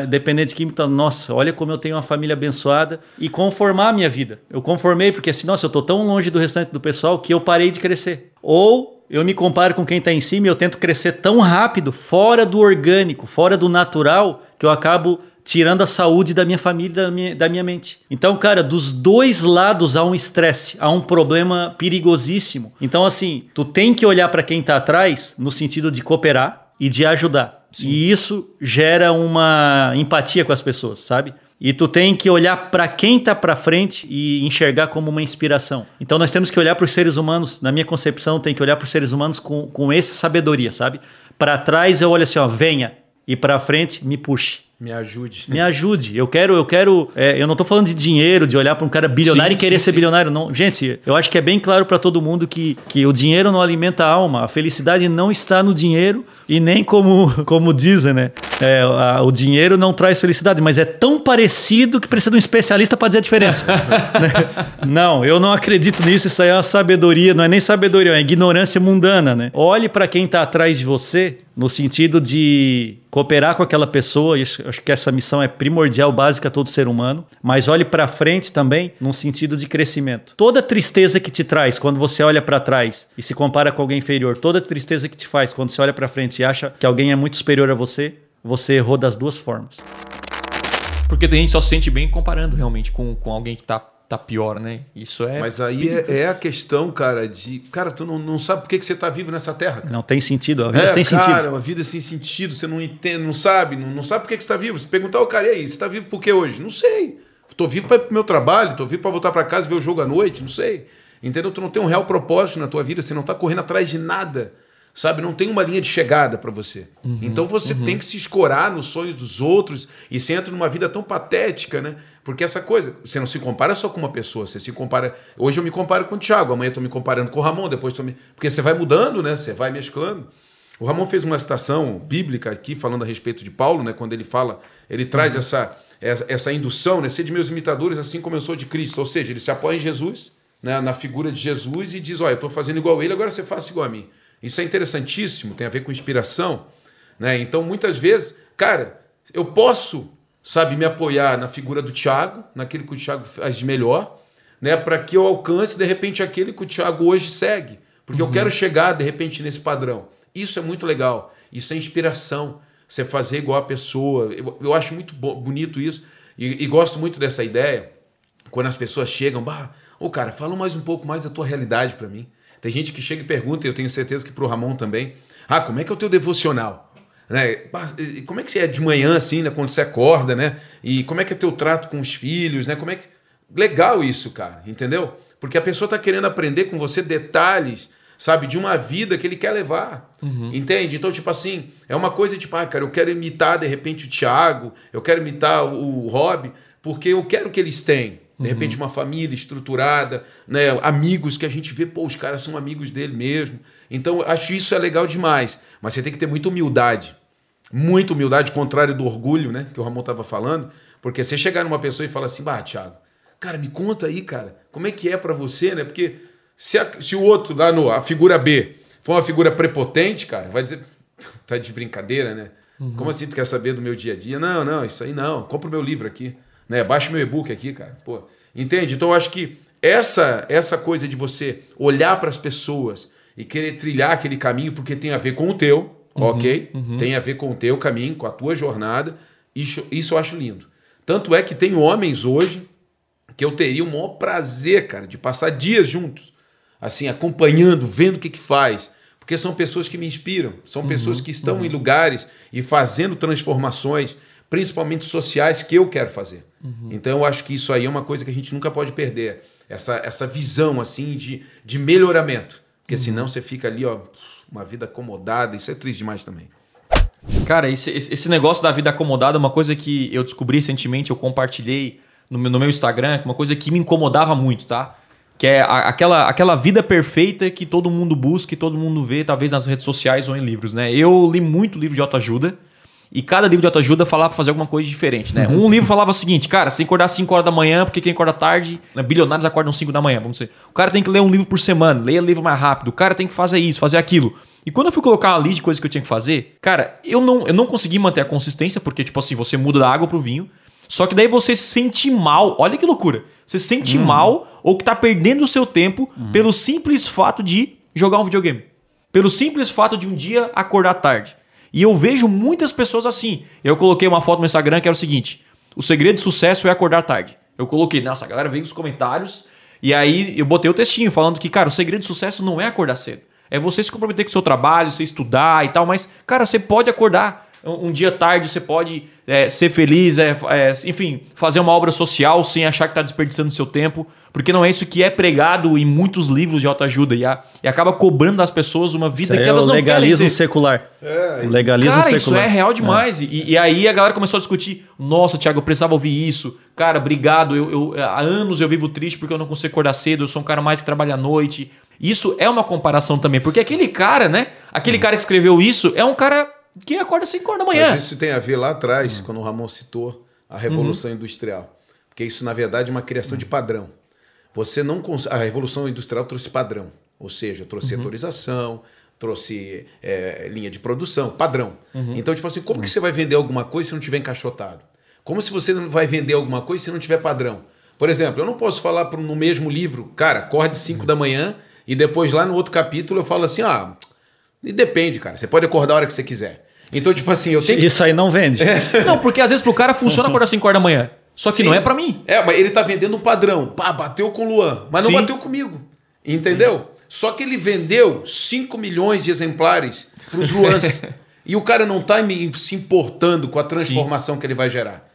dependente química, nossa, olha como eu tenho uma família abençoada e conformar a minha vida. Eu conformei porque assim, nossa, eu tô tão longe do restante do pessoal que eu parei de crescer. Ou eu me comparo com quem está em cima e eu tento crescer tão rápido, fora do orgânico, fora do natural, que eu acabo tirando a saúde da minha família, da minha, da minha mente. Então, cara, dos dois lados há um estresse, há um problema perigosíssimo. Então, assim, tu tem que olhar para quem está atrás no sentido de cooperar e de ajudar. Sim. E isso gera uma empatia com as pessoas, sabe? E tu tem que olhar para quem está para frente e enxergar como uma inspiração. Então nós temos que olhar para os seres humanos, na minha concepção, tem que olhar para os seres humanos com, com essa sabedoria, sabe? Para trás eu olho assim, ó, venha, e para frente me puxe. Me ajude. Me ajude. Eu quero, eu quero. É, eu não estou falando de dinheiro, de olhar para um cara bilionário sim, e querer sim, ser sim. bilionário. Não. Gente, eu acho que é bem claro para todo mundo que, que o dinheiro não alimenta a alma. A felicidade não está no dinheiro e nem como, como dizem, né? É, a, o dinheiro não traz felicidade, mas é tão parecido que precisa de um especialista para dizer a diferença. Né? não, eu não acredito nisso. Isso aí é uma sabedoria, não é nem sabedoria, é ignorância mundana, né? Olhe para quem está atrás de você no sentido de cooperar com aquela pessoa, isso, acho que essa missão é primordial, básica a todo ser humano, mas olhe para frente também no sentido de crescimento. Toda tristeza que te traz quando você olha para trás e se compara com alguém inferior, toda tristeza que te faz quando você olha para frente e acha que alguém é muito superior a você, você errou das duas formas. Porque tem gente que só se sente bem comparando realmente com, com alguém que tá tá pior, né? Isso é. Mas aí é, é, a questão, cara, de. Cara, tu não, não sabe por que, que você tá vivo nessa terra. Cara. Não tem sentido. A vida é, sem cara, sentido. Cara, uma vida sem sentido, você não entende, não sabe, não, não sabe por que, que você tá vivo. Se perguntar, o cara, e aí, você tá vivo por que hoje? Não sei. Tô vivo para meu trabalho, tô vivo para voltar para casa e ver o jogo à noite, não sei. Entendeu? Tu não tem um real propósito na tua vida, você não tá correndo atrás de nada sabe? Não tem uma linha de chegada para você. Uhum, então você uhum. tem que se escorar nos sonhos dos outros e você entra numa vida tão patética, né? Porque essa coisa, você não se compara só com uma pessoa, você se compara. Hoje eu me comparo com o Thiago, amanhã eu tô me comparando com o Ramon, depois tô me. Porque você vai mudando, né? Você vai mesclando. O Ramon fez uma citação bíblica aqui, falando a respeito de Paulo, né? Quando ele fala, ele traz uhum. essa, essa indução, né? Ser de meus imitadores assim como eu sou de Cristo. Ou seja, ele se apoia em Jesus, né? na figura de Jesus e diz: Olha, eu estou fazendo igual a ele, agora você faça igual a mim. Isso é interessantíssimo, tem a ver com inspiração. Né? Então, muitas vezes, cara, eu posso, sabe, me apoiar na figura do Tiago, naquilo que o Tiago faz de melhor, né? para que eu alcance, de repente, aquele que o Tiago hoje segue. Porque uhum. eu quero chegar, de repente, nesse padrão. Isso é muito legal. Isso é inspiração. Você fazer igual a pessoa. Eu, eu acho muito bonito isso. E, e, gosto muito dessa ideia. Quando as pessoas chegam, bah, ô cara, fala mais um pouco mais da tua realidade para mim. Tem gente que chega e pergunta, e eu tenho certeza que para o Ramon também, ah, como é que é o teu devocional? Né? Como é que você é de manhã, assim, né? quando você acorda, né? E como é que é teu trato com os filhos, né? Como é que... Legal isso, cara, entendeu? Porque a pessoa está querendo aprender com você detalhes, sabe, de uma vida que ele quer levar. Uhum. Entende? Então, tipo assim, é uma coisa tipo, ah, cara, eu quero imitar de repente o Thiago, eu quero imitar o Rob, porque eu quero que eles tenham. De repente, uhum. uma família estruturada, né? amigos que a gente vê, pô, os caras são amigos dele mesmo. Então, acho isso é legal demais. Mas você tem que ter muita humildade. Muita humildade, contrário do orgulho, né? Que o Ramon estava falando. Porque você chegar numa pessoa e falar assim, bah, Thiago, cara, me conta aí, cara, como é que é para você, né? Porque se, a, se o outro lá no, a figura B, for uma figura prepotente, cara, vai dizer, tá de brincadeira, né? Uhum. Como assim tu quer saber do meu dia a dia? Não, não, isso aí não. Compra o meu livro aqui. Né? Baixa meu e-book aqui, cara. Pô, entende? Então eu acho que essa essa coisa de você olhar para as pessoas e querer trilhar aquele caminho porque tem a ver com o teu, uhum, ok? Uhum. Tem a ver com o teu caminho, com a tua jornada. Isso, isso eu acho lindo. Tanto é que tem homens hoje que eu teria o maior prazer, cara, de passar dias juntos, assim, acompanhando, vendo o que, que faz. Porque são pessoas que me inspiram, são uhum, pessoas que estão uhum. em lugares e fazendo transformações principalmente sociais, que eu quero fazer. Uhum. Então eu acho que isso aí é uma coisa que a gente nunca pode perder. Essa, essa visão assim de, de melhoramento. Porque uhum. senão você fica ali, ó, uma vida acomodada, isso é triste demais também. Cara, esse, esse negócio da vida acomodada é uma coisa que eu descobri recentemente, eu compartilhei no meu, no meu Instagram, uma coisa que me incomodava muito, tá? Que é a, aquela, aquela vida perfeita que todo mundo busca e todo mundo vê, talvez nas redes sociais ou em livros, né? Eu li muito livro de autoajuda e cada livro de autoajuda falava pra fazer alguma coisa diferente, né? Uhum. Um livro falava o seguinte, cara, você tem que acordar às 5 horas da manhã, porque quem acorda tarde, né, bilionários acordam às 5 da manhã, vamos dizer. O cara tem que ler um livro por semana, leia livro mais rápido, o cara tem que fazer isso, fazer aquilo. E quando eu fui colocar uma lista de coisas que eu tinha que fazer, cara, eu não, eu não consegui manter a consistência, porque, tipo assim, você muda da água pro vinho, só que daí você se sente mal, olha que loucura. Você se sente uhum. mal ou que tá perdendo o seu tempo uhum. pelo simples fato de jogar um videogame. Pelo simples fato de um dia acordar tarde. E eu vejo muitas pessoas assim. Eu coloquei uma foto no Instagram que era o seguinte: o segredo de sucesso é acordar tarde. Eu coloquei, nossa, a galera veio nos comentários. E aí eu botei o textinho falando que, cara, o segredo de sucesso não é acordar cedo. É você se comprometer com o seu trabalho, você estudar e tal, mas, cara, você pode acordar um dia tarde você pode é, ser feliz, é, é, enfim, fazer uma obra social sem achar que está desperdiçando seu tempo, porque não é isso que é pregado em muitos livros de autoajuda e, e acaba cobrando das pessoas uma vida isso que é elas não querem legalismo secular. É, o legalismo cara, secular. isso é real demais. É. E, e, aí a galera começou a discutir: nossa, Thiago, eu precisava ouvir isso. Cara, obrigado. Eu, eu, há anos eu vivo triste porque eu não consigo acordar cedo, eu sou um cara mais que trabalha à noite. Isso é uma comparação também, porque aquele cara, né? Aquele cara que escreveu isso é um cara que acorda às 5 horas da manhã. Mas isso tem a ver lá atrás, quando o Ramon citou a Revolução uhum. Industrial. Porque isso, na verdade, é uma criação uhum. de padrão. Você não A Revolução Industrial trouxe padrão. Ou seja, trouxe uhum. setorização, trouxe é, linha de produção, padrão. Uhum. Então, tipo assim, como que você vai vender alguma coisa se não tiver encaixotado? Como se você não vai vender alguma coisa se não tiver padrão? Por exemplo, eu não posso falar pro, no mesmo livro, cara, acorde 5 da manhã e depois lá no outro capítulo eu falo assim, ah, e depende, cara. Você pode acordar a hora que você quiser. Então, tipo assim, eu tenho. Isso aí não vende. É. Não, porque às vezes pro cara funciona acordar 5 horas da manhã. Só que Sim. não é para mim. É, mas ele tá vendendo um padrão. Pá, bateu com o Luan, mas não Sim. bateu comigo. Entendeu? Só que ele vendeu 5 milhões de exemplares pros Luans. e o cara não tá se importando com a transformação Sim. que ele vai gerar.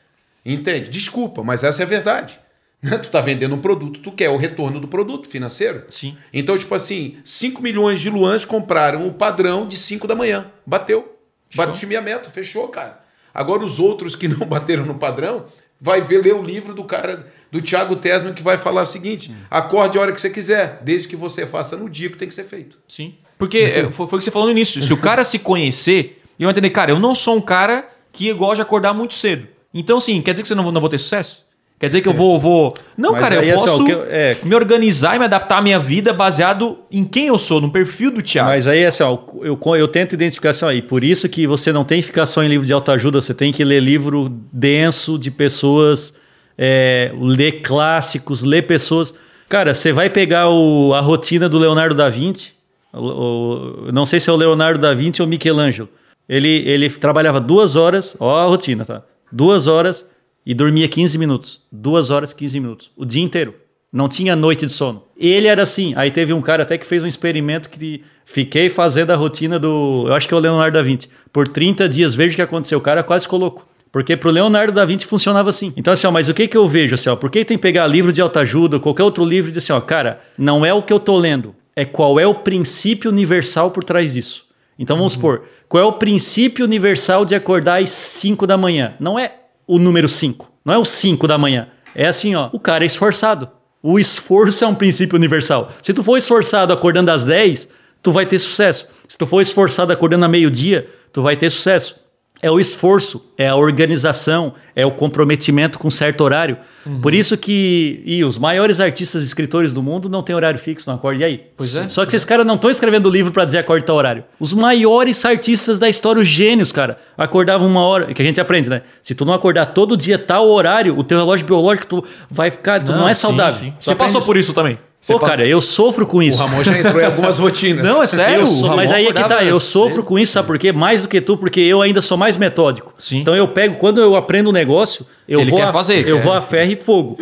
Entende? Desculpa, mas essa é a verdade. Tu tá vendendo um produto, tu quer o retorno do produto financeiro. Sim. Então, tipo assim, 5 milhões de Luans compraram o padrão de 5 da manhã. Bateu. Bati minha meta, fechou, cara. Agora os outros que não bateram no padrão, vai ver ler o livro do cara, do Thiago Tesman, que vai falar o seguinte: acorde a hora que você quiser, desde que você faça no dia que tem que ser feito. Sim. Porque é, foi, foi o que você falou no início. Se o cara se conhecer, ele vai entender, cara, eu não sou um cara que gosta de acordar muito cedo. Então, sim, quer dizer que você não, não vou ter sucesso? Quer dizer que eu vou. vou... Não, Mas cara, eu posso assim, ó, eu, é... me organizar e me adaptar à minha vida baseado em quem eu sou, no perfil do Thiago. Mas aí, assim, ó, eu, eu tento identificar assim, e por isso que você não tem que ficar só em livro de autoajuda, você tem que ler livro denso de pessoas, é, ler clássicos, ler pessoas. Cara, você vai pegar o, a rotina do Leonardo da Vinci, o, o, não sei se é o Leonardo da Vinci ou Michelangelo. Ele, ele trabalhava duas horas, ó a rotina, tá? Duas horas e dormia 15 minutos. Duas horas, 15 minutos. O dia inteiro. Não tinha noite de sono. Ele era assim. Aí teve um cara até que fez um experimento que fiquei fazendo a rotina do. Eu acho que é o Leonardo da Vinci. Por 30 dias, veja o que aconteceu. O cara quase colocou. Porque pro Leonardo da Vinci funcionava assim. Então, assim, ó, mas o que que eu vejo, assim, ó, por que tem que pegar livro de autoajuda, qualquer outro livro e dizer assim, ó, cara, não é o que eu tô lendo, é qual é o princípio universal por trás disso. Então vamos uhum. supor, qual é o princípio universal de acordar às 5 da manhã? Não é o número 5. Não é o 5 da manhã. É assim, ó. O cara é esforçado. O esforço é um princípio universal. Se tu for esforçado acordando às 10, tu vai ter sucesso. Se tu for esforçado acordando a meio-dia, tu vai ter sucesso é o esforço, é a organização, é o comprometimento com certo horário. Uhum. Por isso que e os maiores artistas e escritores do mundo não têm horário fixo, não acorde. E aí? Pois é. Só que esses caras não estão escrevendo livro para dizer acorde tal horário. Os maiores artistas da história, os gênios, cara, acordavam uma hora, que a gente aprende, né? Se tu não acordar todo dia tal horário, o teu relógio biológico tu vai ficar, tu não, não é saudável. Sim, sim. Você passou por isso também? Pô, cara, eu sofro com isso. O Ramon já entrou em algumas rotinas. Não, é sério. So, mas aí é que tá, eu sofro com isso, sabe por quê? Mais do que tu, porque eu ainda sou mais metódico. Sim. Então eu pego, quando eu aprendo um negócio, eu Ele vou quer a, fazer. Eu vou a ferro e fogo.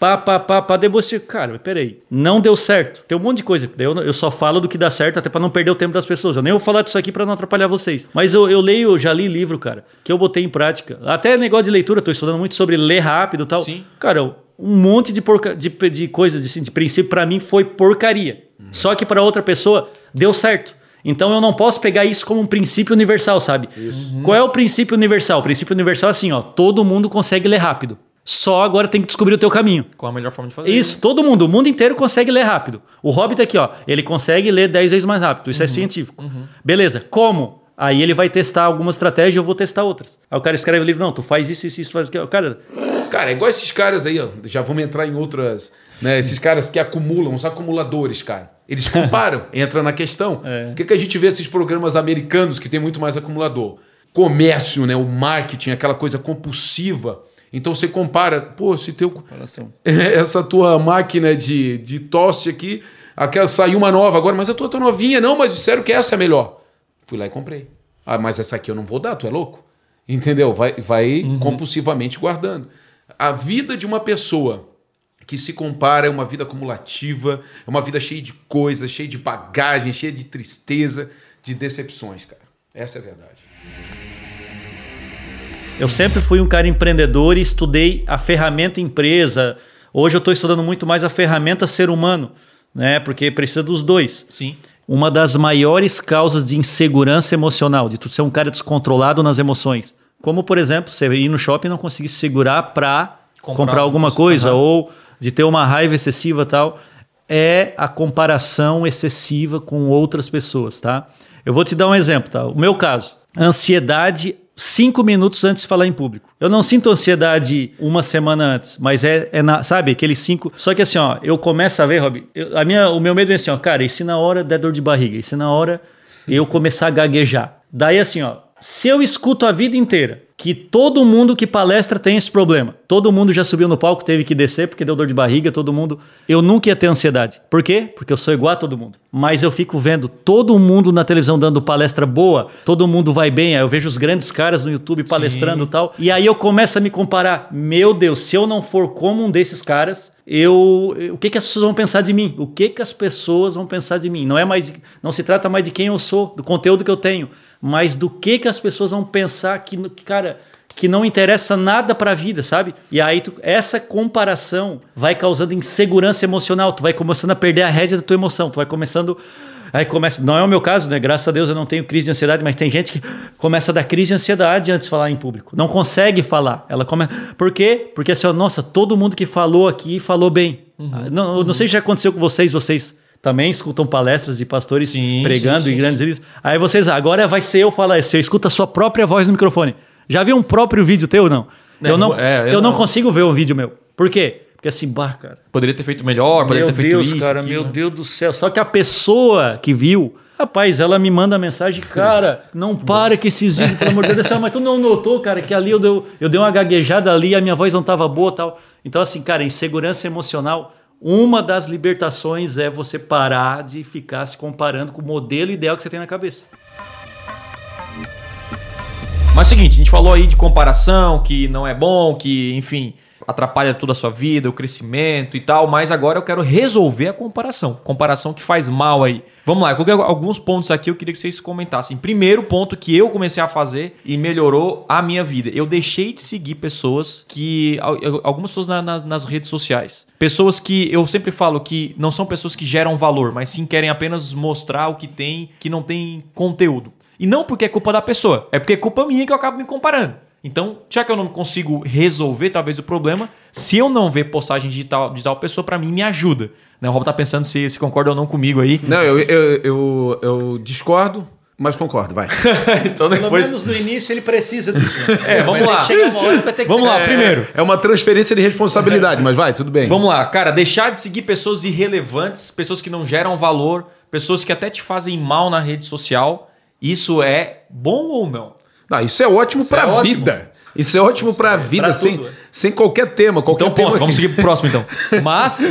Pá, pá, pá, pá, deboche. Cara, peraí. Não deu certo. Tem um monte de coisa. Eu, eu só falo do que dá certo, até para não perder o tempo das pessoas. Eu nem vou falar disso aqui para não atrapalhar vocês. Mas eu, eu leio, eu já li livro, cara, que eu botei em prática. Até negócio de leitura, tô estudando muito sobre ler rápido e tal. Sim. Cara, eu, um monte de, porca, de, de coisa, de, assim, de princípio, para mim foi porcaria. Uhum. Só que para outra pessoa deu certo. Então eu não posso pegar isso como um princípio universal, sabe? Uhum. Qual é o princípio universal? O princípio universal é assim, ó, todo mundo consegue ler rápido. Só agora tem que descobrir o teu caminho. Qual a melhor forma de fazer? Isso, né? todo mundo, o mundo inteiro consegue ler rápido. O Hobbit aqui, ó, ele consegue ler 10 vezes mais rápido. Isso é uhum. é científico. Uhum. Beleza, como? Aí ele vai testar algumas estratégias, eu vou testar outras. Aí o cara escreve o livro, não, tu faz isso, isso, isso, faz aquilo. Cara, cara, é igual esses caras aí, ó, já vamos entrar em outras, né, esses caras que acumulam, os acumuladores, cara. Eles comparam, entra na questão. É. Por que, que a gente vê esses programas americanos que tem muito mais acumulador? Comércio, né, o marketing, aquela coisa compulsiva. Então você compara, pô, se teu essa tua máquina de, de toste aqui, aquela saiu uma nova agora, mas a tua tá novinha, não, mas disseram que essa é melhor. Fui lá e comprei. Ah, mas essa aqui eu não vou dar, tu é louco? Entendeu? Vai, vai uhum. compulsivamente guardando. A vida de uma pessoa que se compara é uma vida acumulativa, é uma vida cheia de coisas, cheia de bagagem, cheia de tristeza, de decepções, cara. Essa é a verdade. Eu sempre fui um cara empreendedor e estudei a ferramenta empresa. Hoje eu estou estudando muito mais a ferramenta ser humano, né? Porque precisa dos dois. Sim uma das maiores causas de insegurança emocional, de tu ser um cara descontrolado nas emoções. Como, por exemplo, você ir no shopping e não conseguir se segurar para comprar, comprar, alguma coisa, uhum. ou de ter uma raiva excessiva tal, é a comparação excessiva com outras pessoas, tá? Eu vou te dar um exemplo, tá? O meu caso, ansiedade cinco minutos antes de falar em público. Eu não sinto ansiedade uma semana antes, mas é, é na, sabe, aqueles cinco. Só que assim, ó, eu começo a ver, Rob, eu, a minha, o meu medo é assim, ó, cara, e se na hora der dor de barriga? E se na hora eu começar a gaguejar. Daí assim, ó, se eu escuto a vida inteira que todo mundo que palestra tem esse problema. Todo mundo já subiu no palco, teve que descer porque deu dor de barriga, todo mundo. Eu nunca ia ter ansiedade. Por quê? Porque eu sou igual a todo mundo. Mas eu fico vendo todo mundo na televisão dando palestra boa, todo mundo vai bem. Aí eu vejo os grandes caras no YouTube palestrando e tal. E aí eu começo a me comparar. Meu Deus, se eu não for como um desses caras, eu, o que, que as pessoas vão pensar de mim? O que, que as pessoas vão pensar de mim? Não é mais, não se trata mais de quem eu sou, do conteúdo que eu tenho, mas do que que as pessoas vão pensar que, cara, que não interessa nada para a vida, sabe? E aí tu, essa comparação vai causando insegurança emocional, tu vai começando a perder a rédea da tua emoção, tu vai começando Aí começa, não é o meu caso, né? Graças a Deus eu não tenho crise de ansiedade, mas tem gente que começa a dar crise de ansiedade antes de falar em público. Não consegue falar. Ela começa. Por quê? Porque assim, nossa, todo mundo que falou aqui falou bem. Uhum, não, uhum. não sei se já aconteceu com vocês, vocês também escutam palestras de pastores sim, pregando sim, sim, em grandes líderes. Aí vocês, agora vai ser eu falar, você escuta a sua própria voz no microfone. Já viu um próprio vídeo teu não? É, eu não, é, eu, eu não, não consigo ver um vídeo meu. Por quê? Porque assim, bah, cara. Poderia ter feito melhor, poderia ter feito Deus, isso. cara, meu né? Deus do céu. Só que a pessoa que viu, rapaz, ela me manda mensagem, cara, não para que esses vídeos, pelo amor de Deus, mas tu não notou, cara, que ali eu dei, eu dei uma gaguejada ali, a minha voz não estava boa tal. Então, assim, cara, insegurança emocional uma das libertações é você parar de ficar se comparando com o modelo ideal que você tem na cabeça. Mas é o seguinte, a gente falou aí de comparação, que não é bom, que, enfim, atrapalha toda a sua vida, o crescimento e tal, mas agora eu quero resolver a comparação. Comparação que faz mal aí. Vamos lá, eu coloquei alguns pontos aqui, eu queria que vocês comentassem. Primeiro ponto que eu comecei a fazer e melhorou a minha vida. Eu deixei de seguir pessoas que. Algumas pessoas na, nas, nas redes sociais. Pessoas que eu sempre falo que não são pessoas que geram valor, mas sim querem apenas mostrar o que tem, que não tem conteúdo. E não porque é culpa da pessoa, é porque é culpa minha que eu acabo me comparando. Então, já que eu não consigo resolver talvez o problema, se eu não ver postagem de tal, de tal pessoa, para mim me ajuda. Né? O Rob tá pensando se, se concorda ou não comigo aí. Não, eu, eu, eu, eu discordo, mas concordo, vai. então depois... Pelo menos no início ele precisa disso. É, vamos lá. vamos lá, é, primeiro. É uma transferência de responsabilidade, mas vai, tudo bem. Vamos lá, cara, deixar de seguir pessoas irrelevantes, pessoas que não geram valor, pessoas que até te fazem mal na rede social. Isso é bom ou não? Não, isso é ótimo para a é vida. Isso é ótimo para a vida, pra sem, sem qualquer tema. Qualquer então, tema ponto, vamos seguir pro próximo então. Mas.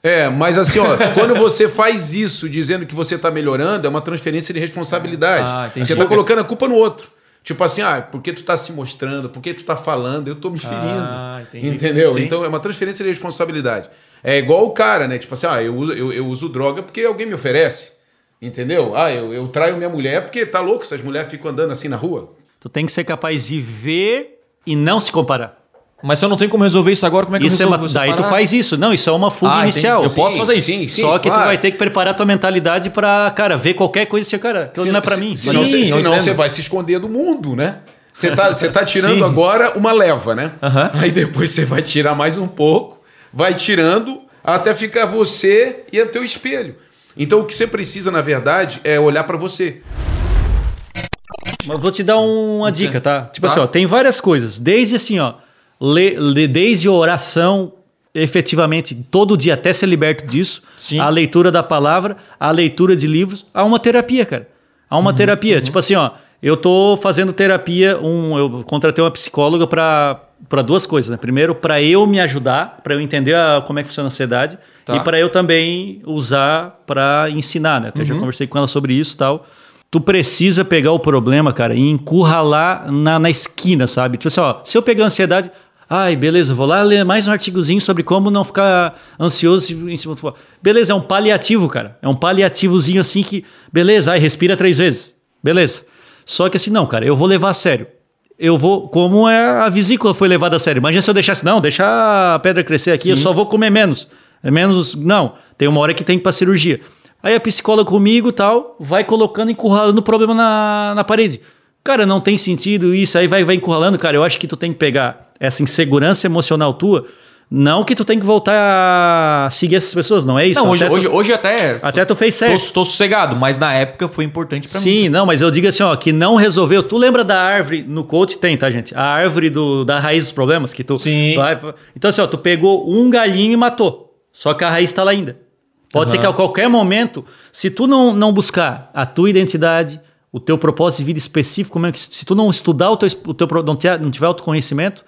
É, mas assim, ó, quando você faz isso dizendo que você está melhorando, é uma transferência de responsabilidade. Ah, você está colocando a culpa no outro. Tipo assim, ah, porque tu está se mostrando, porque tu está falando, eu estou me ferindo. Ah, entendeu? Sim. Então é uma transferência de responsabilidade. É igual o cara, né? Tipo assim, ah, eu, eu, eu uso droga porque alguém me oferece. Entendeu? Ah, eu, eu traio minha mulher porque tá louco, essas mulheres ficam andando assim na rua. Tu tem que ser capaz de ver e não se comparar. Mas se eu não tenho como resolver isso agora, como é que isso eu resolvo? É uma, daí tu faz isso. Não, isso é uma fuga ah, inicial. Entendi. Eu posso fazer isso. Sim, sim, Só que claro. tu vai ter que preparar tua mentalidade para, cara, ver qualquer coisa e cara, aquilo não é para mim. Senão, sim, senão você vai se esconder do mundo, né? Você tá, você tá tirando agora uma leva, né? Aí depois você vai tirar mais um pouco, vai tirando até ficar você e o teu espelho. Então o que você precisa, na verdade, é olhar para você. Mas vou te dar uma dica, tá? Tipo tá. assim, ó, tem várias coisas. Desde assim, ó, le, le, desde oração, efetivamente, todo dia até ser liberto disso, Sim. a leitura da palavra, a leitura de livros, há uma terapia, cara. Há uma uhum, terapia. Uhum. Tipo assim, ó, eu tô fazendo terapia, um, eu contratei uma psicóloga para para duas coisas, né? Primeiro, para eu me ajudar, para eu entender a, como é que funciona a ansiedade, tá. e para eu também usar para ensinar, né? Até uhum. já conversei com ela sobre isso, tal. Tu precisa pegar o problema, cara, e encurralar na, na esquina, sabe? Tipo assim, ó, se eu pegar ansiedade, ai, beleza, vou lá ler mais um artigozinho sobre como não ficar ansioso em cima do... Beleza, é um paliativo, cara. É um paliativozinho assim que, beleza, ai, respira três vezes. Beleza. Só que assim, não, cara, eu vou levar a sério. Eu vou, como é a vesícula foi levada a sério. Imagina se eu deixasse, não, deixar a pedra crescer aqui, Sim. eu só vou comer menos. É menos, não, tem uma hora que tem pra cirurgia. Aí a psicóloga comigo tal, vai colocando, encurralando o problema na, na parede. Cara, não tem sentido isso, aí vai, vai encurralando. Cara, eu acho que tu tem que pegar essa insegurança emocional tua. Não que tu tem que voltar a seguir essas pessoas, não é isso? Não, hoje, até hoje, tu, hoje até. Até tu fez certo. Tô, tô sossegado, mas na época foi importante para mim. Sim, não, mas eu digo assim, ó, que não resolveu. Tu lembra da árvore, no coach tem, tá, gente? A árvore do, da raiz dos problemas que tu. Sim. Tu, então, assim, ó, tu pegou um galinho e matou. Só que a raiz tá lá ainda. Pode ser que a qualquer momento, se tu não, não buscar a tua identidade, o teu propósito de vida específico, como é que, se tu não estudar o teu, o teu não, tiver, não tiver autoconhecimento,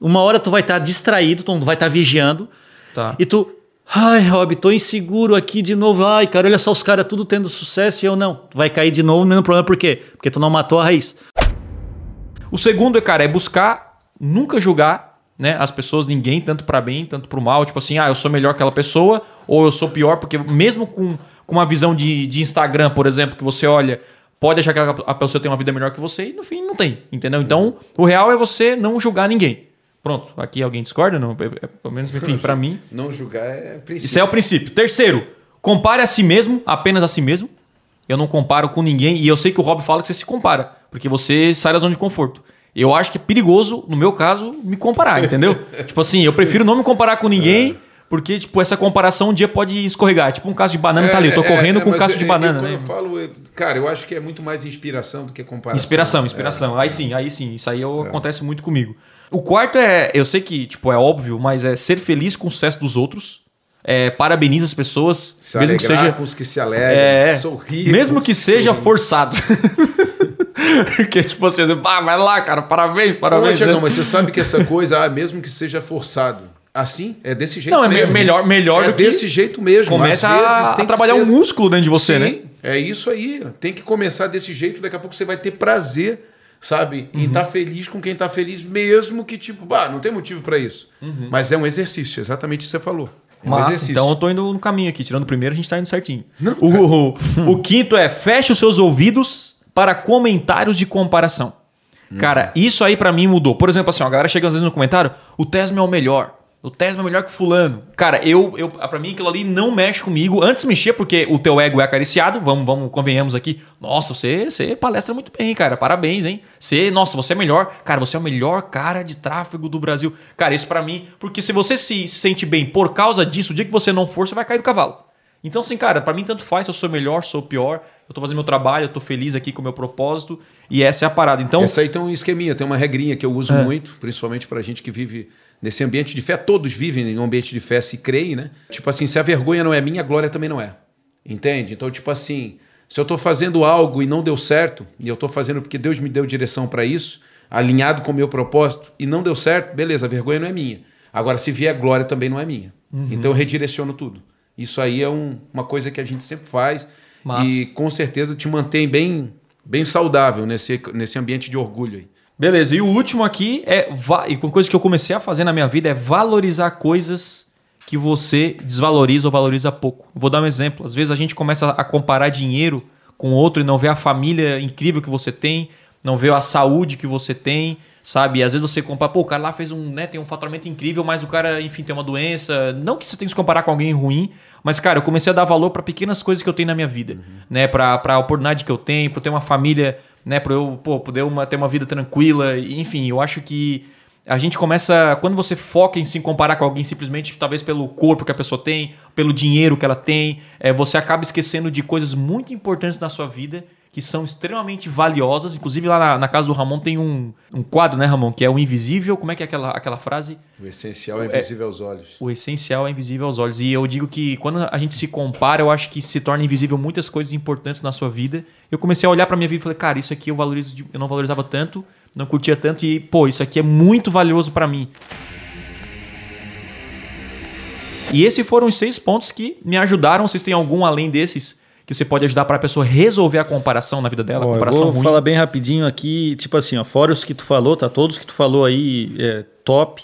uma hora tu vai estar distraído, tu vai estar vigiando, Tá. e tu, ai, Rob, tô inseguro aqui de novo. Ai, cara, olha só os caras tudo tendo sucesso e eu não. Tu vai cair de novo no mesmo problema, por quê? Porque tu não matou a raiz. O segundo é, cara, é buscar nunca julgar, né, as pessoas, ninguém, tanto pra bem, tanto pro mal. Tipo assim, ah, eu sou melhor que aquela pessoa, ou eu sou pior, porque mesmo com, com uma visão de, de Instagram, por exemplo, que você olha, pode achar que a, pessoa tem uma vida melhor que você, e no fim não tem, entendeu? Então, o real é você não julgar ninguém. Pronto, aqui alguém discorda? Não, É- é- pelo menos, enfim, pra mim. Não julgar é princípio. Isso é o princípio. Terceiro, compare a si mesmo, apenas a si mesmo. Eu não comparo com ninguém. E eu sei que o Rob fala que você se compara, porque você sai da zona de conforto. Eu acho que é perigoso, no meu caso, me comparar, entendeu? tipo assim, eu prefiro não me comparar com ninguém, porque, tipo, essa comparação um dia pode escorregar. Tipo um caso de banana tá ali. Eu tô correndo com um cacho é- de é- banana, quando né? eu falo, é- cara, eu acho que é muito mais inspiração do que comparação. Inspiração, É. inspiração. Aí sim, aí sim. Isso aí eu- acontece muito comigo. O quarto é, eu sei que tipo é óbvio, mas é ser feliz com o sucesso dos outros. É, parabeniza as pessoas, Se mesmo que seja com os que se alegram, é, sorrir. mesmo que seja sorri. forçado. Porque tipo assim, ah, vai lá, cara, parabéns, Não, parabéns. Tiagão, né? mas você sabe que essa coisa, ah, mesmo que seja forçado, assim, é desse jeito Não, é me- mesmo. melhor- melhor é do que- desse jeito mesmo. Começa a, tem a trabalhar ser um assim. músculo dentro de você, Sim, né? É isso aí. Tem que começar desse jeito, daqui a pouco você vai ter prazer, sabe? Uhum. estar feliz com quem está feliz, mesmo que, tipo, bah, não tem motivo para isso. Mas é um exercício, exatamente o que você falou. É um Uhum. Massa, exercício. então eu tô indo no caminho aqui. Tirando o primeiro, a gente tá indo certinho. O, o, o quinto é feche os seus ouvidos para comentários de comparação. Cara, isso aí pra mim mudou. Por exemplo, assim, ó, a galera chega às vezes no comentário, o Tesla é o melhor. O Tesla é melhor que fulano. Cara, eu, eu para mim aquilo ali não mexe comigo. Antes mexia porque o teu ego é acariciado. Vamos, vamos, convenhamos aqui. Nossa, você, você palestra muito bem, cara. Parabéns, hein? Você, nossa, você é melhor. Cara, você é o melhor cara de tráfego do Brasil. Cara, isso pra mim, porque se você se sente bem por causa disso, o dia que você não for, você vai cair do cavalo. Então, assim, cara, pra mim tanto faz se eu sou melhor, sou pior. Eu tô fazendo meu trabalho, eu tô feliz aqui com o meu propósito. E essa é a parada. Então, Essa aí tem um esqueminha, tem uma regrinha que eu uso É. muito, principalmente pra gente que vive nesse ambiente de fé. Todos vivem em um ambiente de fé, se creem, né? Tipo assim, se a vergonha não é minha, a glória também não é. Entende? Então, tipo assim, se eu tô fazendo algo e não deu certo, e eu tô fazendo porque Deus me deu direção pra isso, alinhado com o meu propósito, e não deu certo, beleza, a vergonha não é minha. Agora, se vier glória, também não é minha. Uhum. Então, eu redireciono tudo. Isso aí é um- uma coisa que a gente sempre faz Massa. e com certeza te mantém bem, bem saudável nesse, nesse ambiente de orgulho aí. Beleza, e o último aqui é. E uma coisa que eu comecei a fazer na minha vida é valorizar coisas que você desvaloriza ou valoriza pouco. Vou dar um exemplo. Às vezes a gente começa a comparar dinheiro com outro e não vê a família incrível que você tem, não vê a saúde que você tem, sabe? E às vezes você compara, pô, o cara lá fez um, né, tem um faturamento incrível, mas o cara, enfim, tem uma doença. Não que você tenha que se comparar com alguém ruim, mas, cara, eu comecei a dar valor para pequenas coisas que eu tenho na minha vida, né? Pra, pra oportunidade que eu tenho, eu ter uma família, né? Pra eu, pô, poder uma, ter uma vida tranquila. Enfim, eu acho que a gente começa. Quando você foca em se comparar com alguém simplesmente, talvez pelo corpo que a pessoa tem, pelo dinheiro que ela tem, é, você acaba esquecendo de coisas muito importantes na sua vida que são extremamente valiosas. Inclusive, lá na, na casa do Ramon tem um, um quadro, né, Ramon? Que é o invisível. Como é que é aquela, aquela frase? O essencial é invisível aos olhos. O essencial é invisível aos olhos. E eu digo que quando a gente se compara, eu acho que se torna invisível muitas coisas importantes na sua vida. Eu comecei a olhar pra minha vida e falei, cara, isso aqui eu valorizo, eu não valorizava tanto, não curtia tanto e, pô, isso aqui é muito valioso pra mim. E esses foram os seis pontos que me ajudaram. Vocês têm algum além desses que você pode ajudar pra pessoa resolver a comparação na vida dela, a Ó, eu comparação vou ruim? falar bem rapidinho aqui, tipo assim, ó, fora os que tu falou, tá? Todos que tu falou aí, é, top.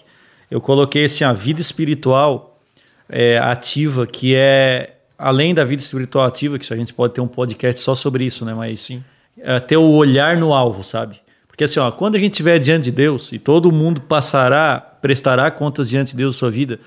Eu coloquei assim, a vida espiritual é, ativa, que é além da vida espiritual ativa, que a gente pode ter um podcast só sobre isso, né? Mas Sim. é, ter o olhar no alvo, sabe? Porque assim, ó, quando a gente estiver diante de Deus e todo mundo passará, prestará contas diante de Deus da sua vida,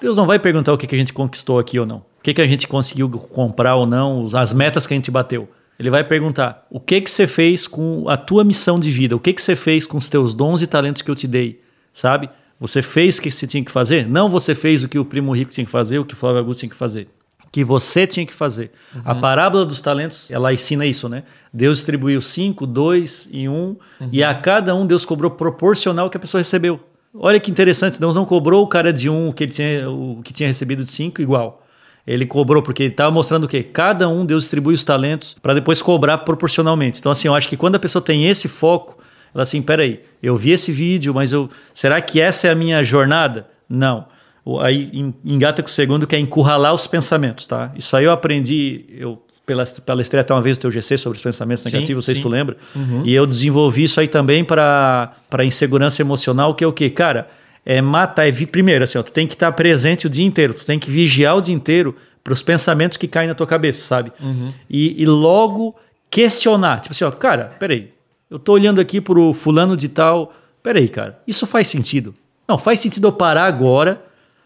Deus não vai perguntar o que, que a gente conquistou aqui ou não. O que, que a gente conseguiu comprar ou não, as metas que a gente bateu. Ele vai perguntar o que, que você fez com a tua missão de vida, o que, que você fez com os teus dons e talentos que eu te dei, sabe? Você fez o que você tinha que fazer? Não você fez o que o primo rico tinha que fazer, o que o Flávio Augusto tinha que fazer que você tinha que fazer. A parábola dos talentos, ela ensina isso, né? Deus distribuiu cinco, dois e um, e a cada um Deus cobrou proporcional ao que a pessoa recebeu. Olha que interessante, Deus não cobrou o cara de um que ele tinha, o que tinha recebido de cinco igual. Ele cobrou porque ele estava mostrando o quê? Cada um Deus distribui os talentos para depois cobrar proporcionalmente. Então, assim, eu acho que quando a pessoa tem esse foco, ela assim, peraí, eu vi esse vídeo, mas eu, será que essa é a minha jornada? Não. Aí engata com o segundo que é encurralar os pensamentos, tá? Isso aí eu aprendi, eu palestrei até uma vez o teu GC sobre os pensamentos negativos, sim, não sei sim. se tu lembra. Uhum. E eu desenvolvi isso aí também para insegurança emocional, que é o quê? Cara, é matar. É, primeiro, assim, ó, tu tem que estar presente o dia inteiro, tu tem que vigiar o dia inteiro para os pensamentos que caem na tua cabeça, sabe? Uhum. E, e, logo questionar. Tipo assim, ó, cara, peraí, eu tô olhando aqui pro fulano de tal. Peraí, cara, isso faz sentido? Não, faz sentido eu parar agora,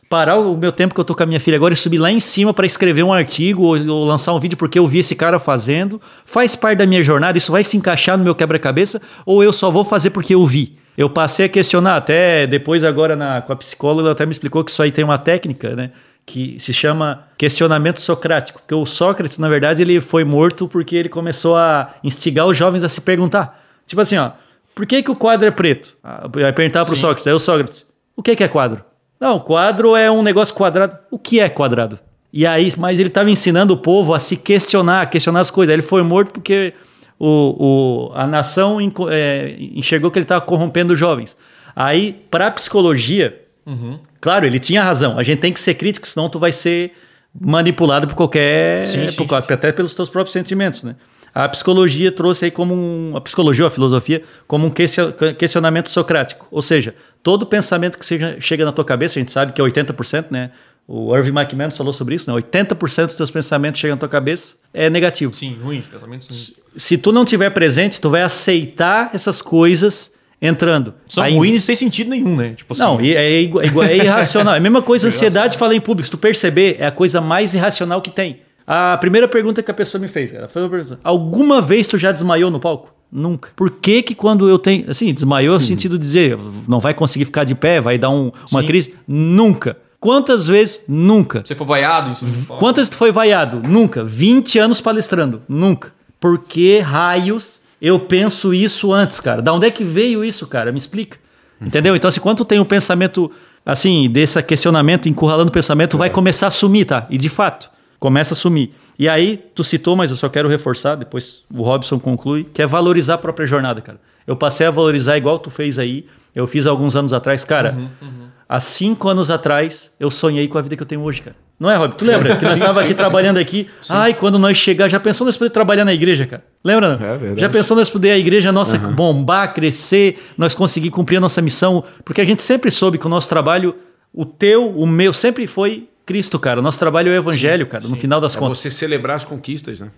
parar o meu tempo que eu tô com a minha filha agora e subir lá em cima para escrever um artigo ou, ou, lançar um vídeo porque eu vi esse cara fazendo. Faz parte da minha jornada, isso vai se encaixar no meu quebra-cabeça ou eu só vou fazer porque eu vi? Eu passei a questionar, até depois agora na, com a psicóloga, ela até me explicou que isso aí tem uma técnica, né? Que se chama questionamento socrático. Porque o Sócrates, na verdade, ele foi morto porque ele começou a instigar os jovens a se perguntar. Tipo assim, ó, por que, que o quadro é preto? Vai perguntar para o Sócrates. Aí o Sócrates, o que, que é quadro? Não, quadro é um negócio quadrado. O que é quadrado? E aí, mas ele estava ensinando o povo a se questionar, a questionar as coisas. Ele foi morto porque o, o, a nação é, enxergou que ele estava corrompendo os jovens. Aí, para a psicologia, uhum. claro, ele tinha razão. A gente tem que ser crítico, senão tu vai ser manipulado por qualquer. Sim, sim, por, sim, até pelos teus próprios sentimentos, né? A psicologia trouxe aí como um. A psicologia ou a filosofia como um questionamento socrático. Ou seja, todo pensamento que seja, chega na tua cabeça, a gente sabe que é 80%, né? O Irving McMahon falou sobre isso, né? 80% dos teus pensamentos chegam na tua cabeça é negativo. Sim, ruins, pensamentos ruins. Se tu não tiver presente, tu vai aceitar essas coisas entrando. São Aí, ruins sem sentido nenhum, né? Tipo assim. Não, é, é, é irracional. É a mesma coisa, ansiedade falar em público. Se tu perceber, é a coisa mais irracional que tem. A primeira pergunta que a pessoa me fez, cara, foi uma pergunta. Alguma vez tu já desmaiou no palco? Nunca. Por que que quando eu tenho... Assim, desmaiou no sentido de dizer, não vai conseguir ficar de pé, vai dar um, uma Sim. crise? Nunca. Quantas vezes? Nunca. Você foi vaiado? Quantas tu foi vaiado? Nunca. 20 anos palestrando? Nunca. Por que raios eu penso isso antes, cara? Da onde é que veio isso, cara? Me explica. Entendeu? Então, se assim, quando tu tem um pensamento assim, desse questionamento, encurralando o pensamento, é. vai começar a sumir, tá? E de fato, começa a sumir. E aí, tu citou, mas eu só quero reforçar, depois o Robson conclui, que é valorizar a própria jornada, cara. Eu passei a valorizar igual tu fez aí. Eu fiz alguns anos atrás, cara. Uhum, uhum. Há cinco anos atrás, eu sonhei com a vida que eu tenho hoje, cara. Não é, Rob? Tu lembra? Que nós estávamos aqui sim, trabalhando aqui. Sim. Ai, quando nós chegar, já pensou nós poder trabalhar na igreja, cara? Lembra? Não? É verdade. Já pensou nós poder a igreja nossa uhum. bombar, crescer, nós conseguir cumprir a nossa missão? Porque a gente sempre soube que o nosso trabalho, o teu, o meu, sempre foi Cristo, cara. O nosso trabalho é o evangelho, sim, cara, no final das é contas. você celebrar as conquistas, né?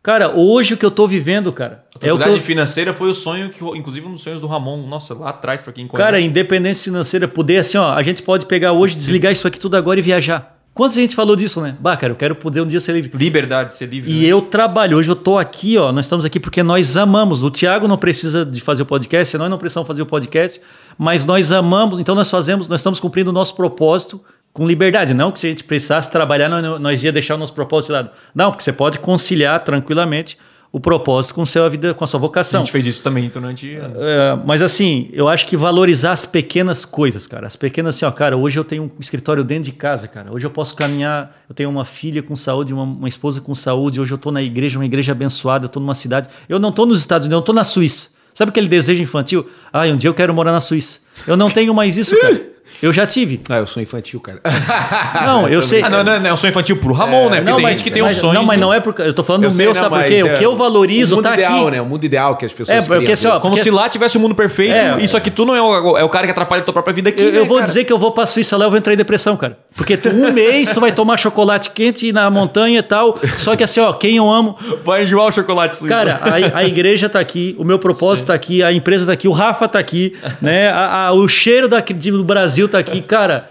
Cara, hoje o que eu tô vivendo, cara. A é o que eu... financeira foi o sonho que, inclusive, um dos sonhos do Ramon, nossa, lá atrás, para quem conhece. Cara, independência financeira, poder assim, ó, a gente pode pegar hoje, desligar isso aqui tudo agora e viajar. Quantos a gente falou disso, né? Bah, cara, eu quero poder um dia ser livre. Liberdade, ser livre. E né? eu trabalho. Hoje eu tô aqui, ó. Nós estamos aqui porque nós amamos. O Tiago não precisa de fazer o podcast, nós não precisamos fazer o podcast, mas nós amamos. Então nós fazemos, nós estamos cumprindo o nosso propósito com liberdade. Não que se a gente precisasse trabalhar, nós ia deixar o nosso propósito de lado. Não, porque você pode conciliar tranquilamente o propósito com a sua vida, com a sua vocação. A gente fez isso também durante anos. É, mas assim, eu acho que valorizar as pequenas coisas, cara. As pequenas assim, ó, cara, hoje eu tenho um escritório dentro de casa, cara. Hoje eu posso caminhar, eu tenho uma filha com saúde, uma, uma esposa com saúde. Hoje eu tô na igreja, uma igreja abençoada, eu tô numa cidade. Eu não tô nos Estados Unidos, eu tô na Suíça. Sabe aquele desejo infantil? Ah, um dia eu quero morar na Suíça. Eu não tenho mais isso, cara. Eu já tive. Ah, eu sou infantil, cara. Não, eu sei. Ah, não, não, não, eu sou infantil pro Ramon, é, né? Porque não, tem mas, gente que tem mas, um sonho. Não, mas não é porque. Eu tô falando eu do sei, meu, não, sabe por quê? É, o que eu valorizo o mundo tá ideal, aqui. né? O mundo ideal que as pessoas É, porque assim, ó, como porque... se lá tivesse o um mundo perfeito, é, isso aqui tu não é o, é o cara que atrapalha a tua própria vida aqui. Eu, né, eu vou cara? dizer que eu vou pra Suíça lá, eu vou entrar em depressão, cara. Porque tu, um mês tu vai tomar chocolate quente na montanha e tal. Só que assim, ó, quem eu amo. Vai enjoar o chocolate suíço. Cara, a, a igreja tá aqui, o meu propósito Sim. tá aqui, a empresa tá aqui, o Rafa tá aqui, né? A, a, o cheiro daqui, do Brasil tá aqui, cara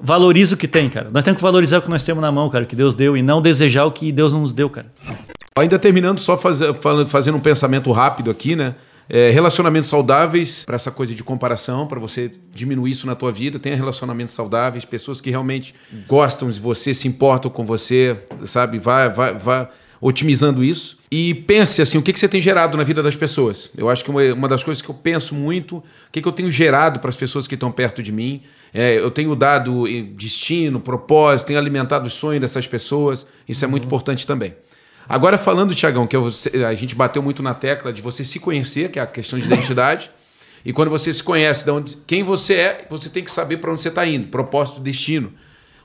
valoriza o que tem, cara. Nós temos que valorizar o que nós temos na mão, cara, o que Deus deu, e não desejar o que Deus não nos deu, cara. Ainda terminando, só fazer, fazendo um pensamento rápido aqui, né? É, relacionamentos saudáveis para essa coisa de comparação, para você diminuir isso na tua vida. Tenha relacionamentos saudáveis, pessoas que realmente gostam de você, se importam com você, sabe? Vai, vai, vai, otimizando isso. E pense assim, o que, que você tem gerado na vida das pessoas. Eu acho que uma, uma das coisas que eu penso muito, o que, que eu tenho gerado para as pessoas que estão perto de mim. É, eu tenho dado destino, propósito, tenho alimentado o sonho dessas pessoas. Isso é muito uhum. importante também. Agora, falando, Tiagão, que eu, a gente bateu muito na tecla de você se conhecer, que é a questão de identidade. e quando você se conhece de onde, quem você é, você tem que saber para onde você está indo, propósito, destino.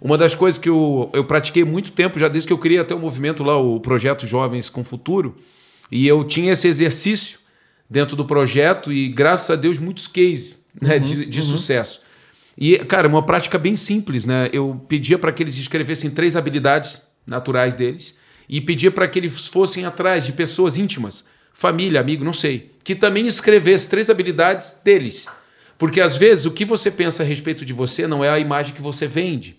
Uma das coisas que eu, eu pratiquei muito tempo, já desde que eu criei até o movimento lá, o projeto Jovens com Futuro, e eu tinha esse exercício dentro do projeto e, graças a Deus, muitos cases né, uhum, de, de uhum. sucesso. E, cara, uma prática bem simples, né? Eu pedia para que eles escrevessem três habilidades naturais deles e pedia para que eles fossem atrás de pessoas íntimas, família, amigo, não sei, que também escrevesse três habilidades deles. Porque às vezes o que você pensa a respeito de você não é a imagem que você vende.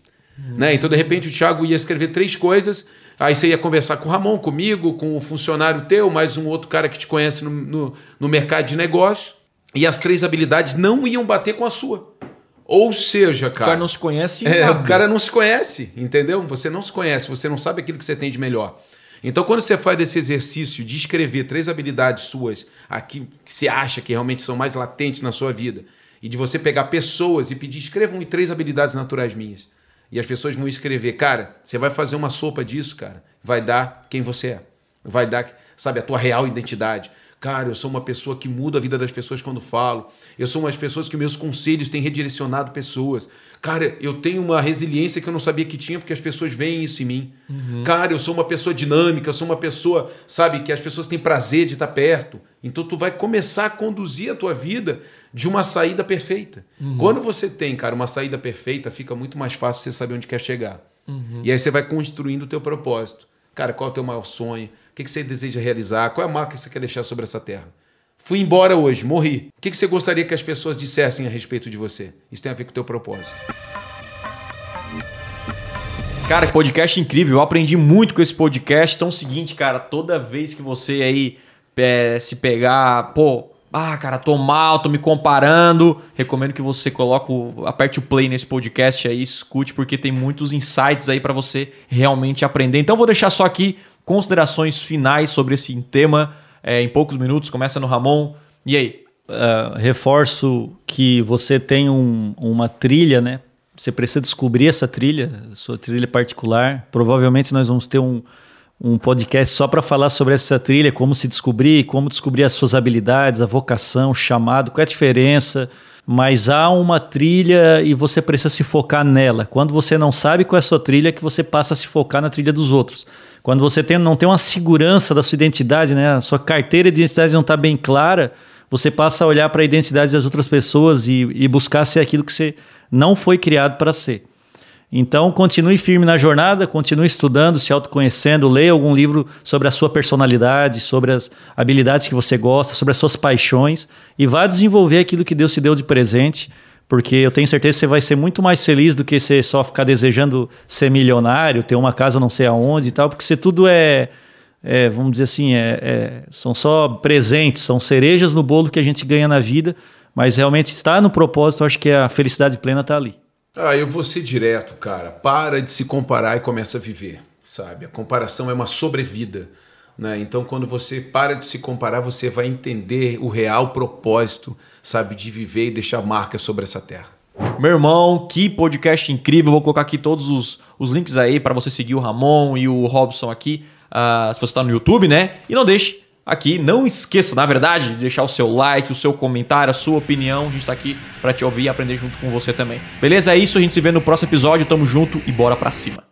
Né? Então, de repente, o Thiago ia escrever três coisas, aí você ia conversar com o Ramon, comigo, com o funcionário teu, mais um outro cara que te conhece no, no, no mercado de negócio, e as três habilidades não iam bater com a sua. Ou seja, cara. O cara não se conhece. É, o cara não se conhece, entendeu? Você não se conhece, você não sabe aquilo que você tem de melhor. Então, quando você faz esse exercício de escrever três habilidades suas, aqui que você acha que realmente são mais latentes na sua vida, e de você pegar pessoas e pedir, escrevam três habilidades naturais minhas. E as pessoas vão escrever, cara, você vai fazer uma sopa disso, cara, vai dar quem você é. Vai dar, sabe, a tua real identidade. Cara, eu sou uma pessoa que muda a vida das pessoas quando falo. Eu sou uma das pessoas que meus conselhos têm redirecionado pessoas. Cara, eu tenho uma resiliência que eu não sabia que tinha porque as pessoas veem isso em mim. Uhum. Cara, eu sou uma pessoa dinâmica, eu sou uma pessoa, sabe, que as pessoas têm prazer de estar perto. Então tu vai começar a conduzir a tua vida de uma saída perfeita. Uhum. Quando você tem, cara, uma saída perfeita, fica muito mais fácil você saber onde quer chegar. Uhum. E aí você vai construindo o teu propósito. Cara, qual é o teu maior sonho? O que você deseja realizar? Qual é a marca que você quer deixar sobre essa terra? Fui embora hoje, morri. O que você gostaria que as pessoas dissessem a respeito de você? Isso tem a ver com o teu propósito. Cara, que podcast incrível. Eu aprendi muito com esse podcast. Então é o seguinte, cara, toda vez que você aí é, se pegar, pô, ah, cara, tô mal, tô me comparando. Recomendo que você coloque, o, aperte o play nesse podcast aí, escute, porque tem muitos insights aí para você realmente aprender. Então vou deixar só aqui considerações finais sobre esse tema é, em poucos minutos. Começa no Ramon. E aí? Uh, reforço que você tem um, uma trilha, né? Você precisa descobrir essa trilha, sua trilha particular. Provavelmente nós vamos ter um, um podcast só para falar sobre essa trilha, como se descobrir, como descobrir as suas habilidades, a vocação, o chamado, qual é a diferença. Mas há uma trilha e você precisa se focar nela. Quando você não sabe qual é a sua trilha, que você passa a se focar na trilha dos outros. Quando você tem, não tem uma segurança da sua identidade, né? a sua carteira de identidade não está bem clara, você passa a olhar para a identidade das outras pessoas e, e buscar ser aquilo que você não foi criado para ser. Então, continue firme na jornada, continue estudando, se autoconhecendo, leia algum livro sobre a sua personalidade, sobre as habilidades que você gosta, sobre as suas paixões e vá desenvolver aquilo que Deus te deu de presente, porque eu tenho certeza que você vai ser muito mais feliz do que você só ficar desejando ser milionário, ter uma casa não sei aonde e tal, porque se tudo é, é vamos dizer assim, é, é, são só presentes, são cerejas no bolo que a gente ganha na vida, mas realmente está no propósito, acho que a felicidade plena está ali. Ah, eu vou ser direto, cara. Para de se comparar e começa a viver, sabe? A comparação é uma sobrevida. Né? Então, quando você para de se comparar, você vai entender o real propósito, sabe, de viver e deixar marca sobre essa terra. Meu irmão, que podcast incrível! Vou colocar aqui todos os, os links aí para você seguir o Ramon e o Robson aqui, uh, se você está no YouTube, né? E não deixe aqui. Não esqueça, na verdade, de deixar o seu like, o seu comentário, a sua opinião. A gente está aqui para te ouvir e aprender junto com você também. Beleza? É isso, a gente se vê no próximo episódio. Tamo junto e bora pra cima.